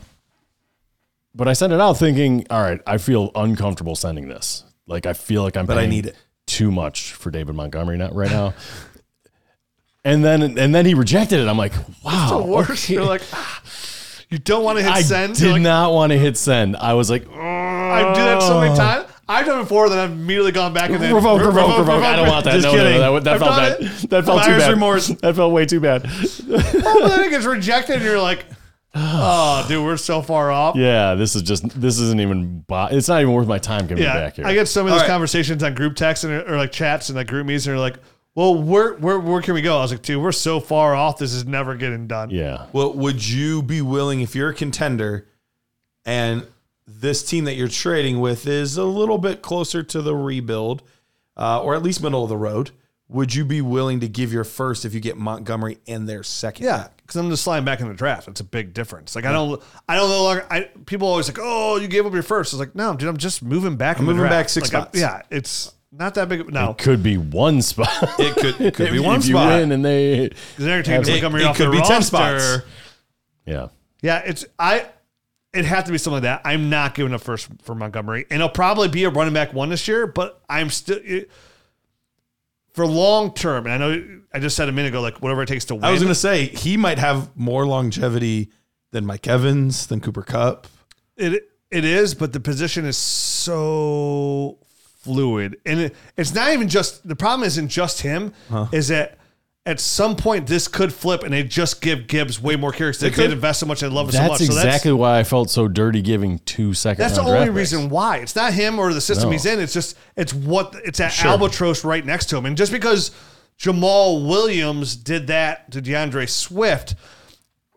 S2: but I sent it out thinking, all right, I feel uncomfortable sending this. Like I feel like I'm.
S3: But I need it.
S2: too much for David Montgomery not right now. and then and then he rejected it. I'm like, wow.
S1: the worst.
S2: okay.
S1: You're like, ah, you don't want to hit
S2: I
S1: send.
S2: I
S1: did like,
S2: not want to hit send. I was like,
S1: I do that so many times. I've done it before, then I've immediately gone back and then
S2: revoke, revoke, revoke. I don't want that.
S3: Just
S2: no, no,
S3: kidding.
S2: no, that, that
S1: I've
S2: felt
S1: done
S2: bad.
S1: it.
S2: That felt too bad.
S3: remorse.
S2: That felt way too bad.
S1: Oh, but then it gets rejected, and you're like, oh, dude, we're so far off.
S2: Yeah, this is just this isn't even. bo- It's not even worth my time coming
S1: Yeah,
S2: back here.
S1: I get some of
S3: All
S1: those
S3: right.
S1: conversations on group texts and or like chats and like group meetings, and they're like, "Well, where where where can we go?" I was like, "Dude, we're so far off. This is never getting done."
S2: yeah,
S3: Well, would you be willing if you're a contender and this team that you're trading with is a little bit closer to the rebuild, uh, or at least middle of the road? Would you be willing to give your first if you get Montgomery and their second?
S1: Yeah, because I'm just sliding back in the draft. It's a big difference. Like I don't, I don't no longer. I people always like, oh, you gave up your first. It's like, no, dude, I'm just moving back. in the
S3: moving
S1: draft.
S3: back six
S1: Like, I-
S3: spots.
S1: yeah, it's not that big. of- a No,
S2: could be one spot.
S3: It could, it could be
S2: If-
S3: one
S2: if
S3: spot.
S2: you win and they,
S1: they're taking
S3: It-
S1: Montgomery
S3: it
S1: off
S3: could
S1: the
S3: be 10 spots.
S2: yeah,
S1: Yeah, it's I. It has to be something like that. I'm not giving a first for Montgomery, and he'll probably be a running back one this year. But I'm still. It, for long term, and I know I just said a minute ago, like whatever it takes to win.
S3: I was going to say he might have more longevity than Mike Evans, than Cooper Kupp.
S1: It it is, but the position is so fluid, and it, it's not even just the problem. Isn't just him. Is that at some point this could flip, and they just give Gibbs way more carries. They
S3: could.
S1: did invest so much and love it so
S2: That's
S1: much. So
S2: exactly why I felt so dirty giving two seconds.
S1: That's the only
S2: picks.
S1: reason why. It's not him or the system
S2: No.
S1: he's in. It's just it's what it's that
S3: Sure.
S1: albatross right next to him. And just because Jamaal Williams did that to D'Andre Swift,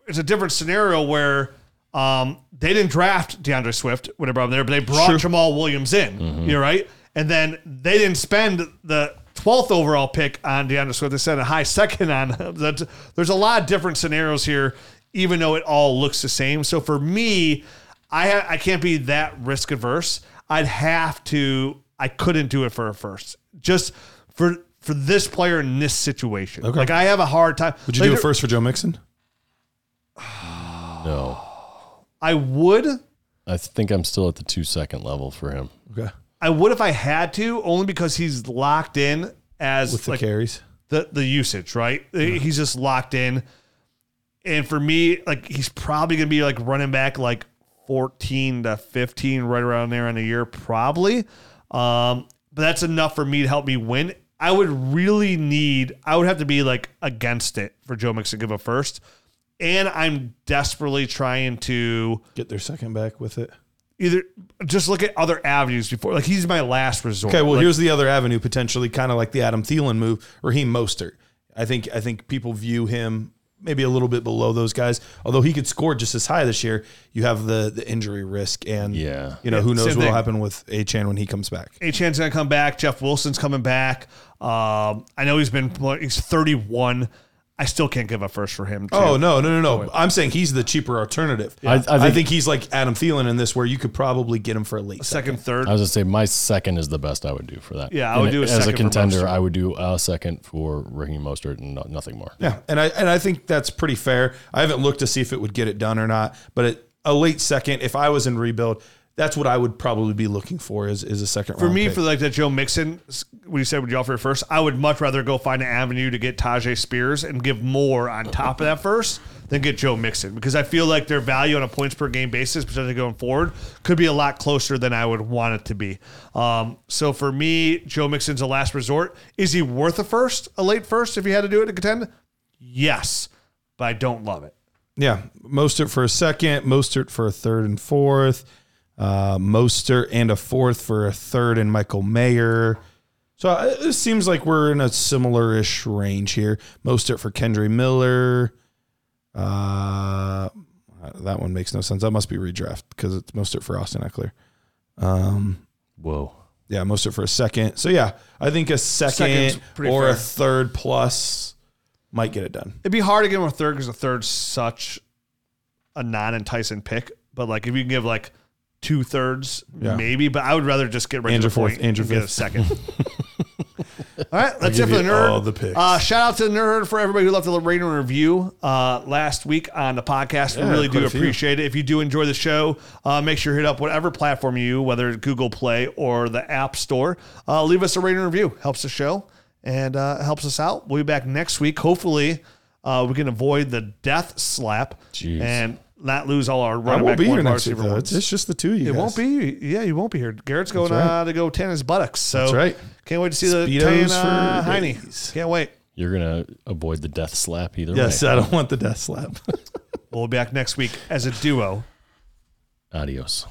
S1: it's a different scenario where um, they didn't draft D'Andre Swift when they brought him there, but they brought
S3: Sure.
S1: Jamaal Williams in. You're right, and then they didn't spend the. 12th overall pick on D'Andre Swift. They said a high second on. That there's a lot of different scenarios here, even though it all looks the same. So for me, I ha- I can't be that risk averse. I'd have to. I couldn't do it for a first, just for for this player in this situation.
S3: Okay.
S1: Like I have a hard time.
S3: Would you
S1: like,
S3: do it first for Joe Mixon?
S2: No,
S1: I would.
S2: I think I'm still at the two second level for him.
S3: Okay.
S1: I would if I had to, only because he's locked in as
S3: With the
S1: like
S3: carries.
S1: the the usage, right? He's just locked in. And for me, like he's probably gonna be like running back like 14 to 15, right around there in a year, probably. Um, but that's enough for me to help me win. I would really need, I would have to be like against it for Joe Mixon to give a first. And I'm desperately trying to
S3: Get their second back with it.
S1: Either just look at other avenues before. Like he's my last resort.
S3: Okay, well,
S1: Like,
S3: here's the other avenue potentially, kind of like the Adam Thielen move, Raheem Mostert. I think I think people view him maybe a little bit below those guys. Although he could score just as high this year, you have the the injury risk, and
S2: Yeah.
S3: you know who knows what will happen with Achane when he comes back.
S1: Achane's gonna come back. Jeff Wilson's coming back. Um, I know he's been he's 31. I still can't give a first for him. Oh, too.
S3: Oh no, no, no, no! I'm saying he's the cheaper alternative.
S2: I- I
S3: I,
S2: think-
S3: think, he's like Adam Thielen in this, where you could probably get him for a late second.
S1: second, third.
S2: I was gonna say my second is the best I would do for that.
S1: Yeah, I would
S2: And
S1: do a
S2: as
S1: second
S2: a contender.
S1: Mostert.
S2: I would do a second for Raheem Mostert and no, nothing more.
S3: Yeah, and I and I think that's pretty fair. I haven't looked to see if it would get it done or not, but it, a late second, if I was in rebuild, that's what I would probably be looking for is is a second
S1: for me,
S3: pick.
S1: for like that Joe Mixon, when you said would you offer it first, I would much rather go find an avenue to get Tyjae Spears and give more on top of that first than get Joe Mixon because I feel like their value on a points per game basis, potentially going forward, could be a lot closer than I would want it to be. Um, so for me, Joe Mixon's a last resort. Is he worth a first, a late first, if you had to do it to contend? Yes, but I don't love it.
S3: Yeah, Mostert for a second, Mostert for a third and fourth, uh, Mostert and a fourth for a third and Michael Mayer. So uh, it seems like we're in a similar-ish range here. Mostert for Kendre Miller. Uh, that one makes no sense. That must be redraft because it's Mostert for Austin Ekeler. Um,
S2: Whoa.
S3: yeah, Mostert for a second. So yeah, I think a second
S1: Second's pretty
S3: or a third plus might get it done.
S1: It'd be hard to give him a third because a third's such a non-enticing pick. But like if you can give like two thirds,
S3: Yeah.
S1: maybe. But I would rather just get right
S3: Andrew
S1: to the point
S3: fourth, Andrew
S1: and get a second. All right, that's it for the nerd.
S3: all the picks.
S1: Uh, shout out to the nerd for everybody who left a rating and review uh, last week on the podcast. we really do appreciate it. If you do enjoy the show, uh, make sure you hit up whatever platform you, whether it's Google Play or the App Store. Uh, leave us a rating and review. Helps the show and uh, helps us out. We'll be back next week. Hopefully, uh, we can avoid the death slap
S2: Jeez.
S1: and not lose all our
S3: I
S1: running
S3: won't
S1: back
S3: be
S1: one
S3: here
S1: wide
S3: next week
S1: receiver
S3: though.
S1: ones.
S3: It's, it's just the two of you.
S1: It
S3: guys.
S1: won't be. Yeah, you won't be here. Garret's going
S3: right.
S1: uh, to go tan his buttocks. So
S3: That's right.
S1: Can't wait to see the
S3: Speedos
S1: tan uh,
S3: for
S1: Heine. Can't wait.
S2: You're gonna avoid the death slap either
S3: Yes,
S2: way.
S3: Yes, I don't want the death slap.
S1: We'll be back next week as a duo.
S2: Adios.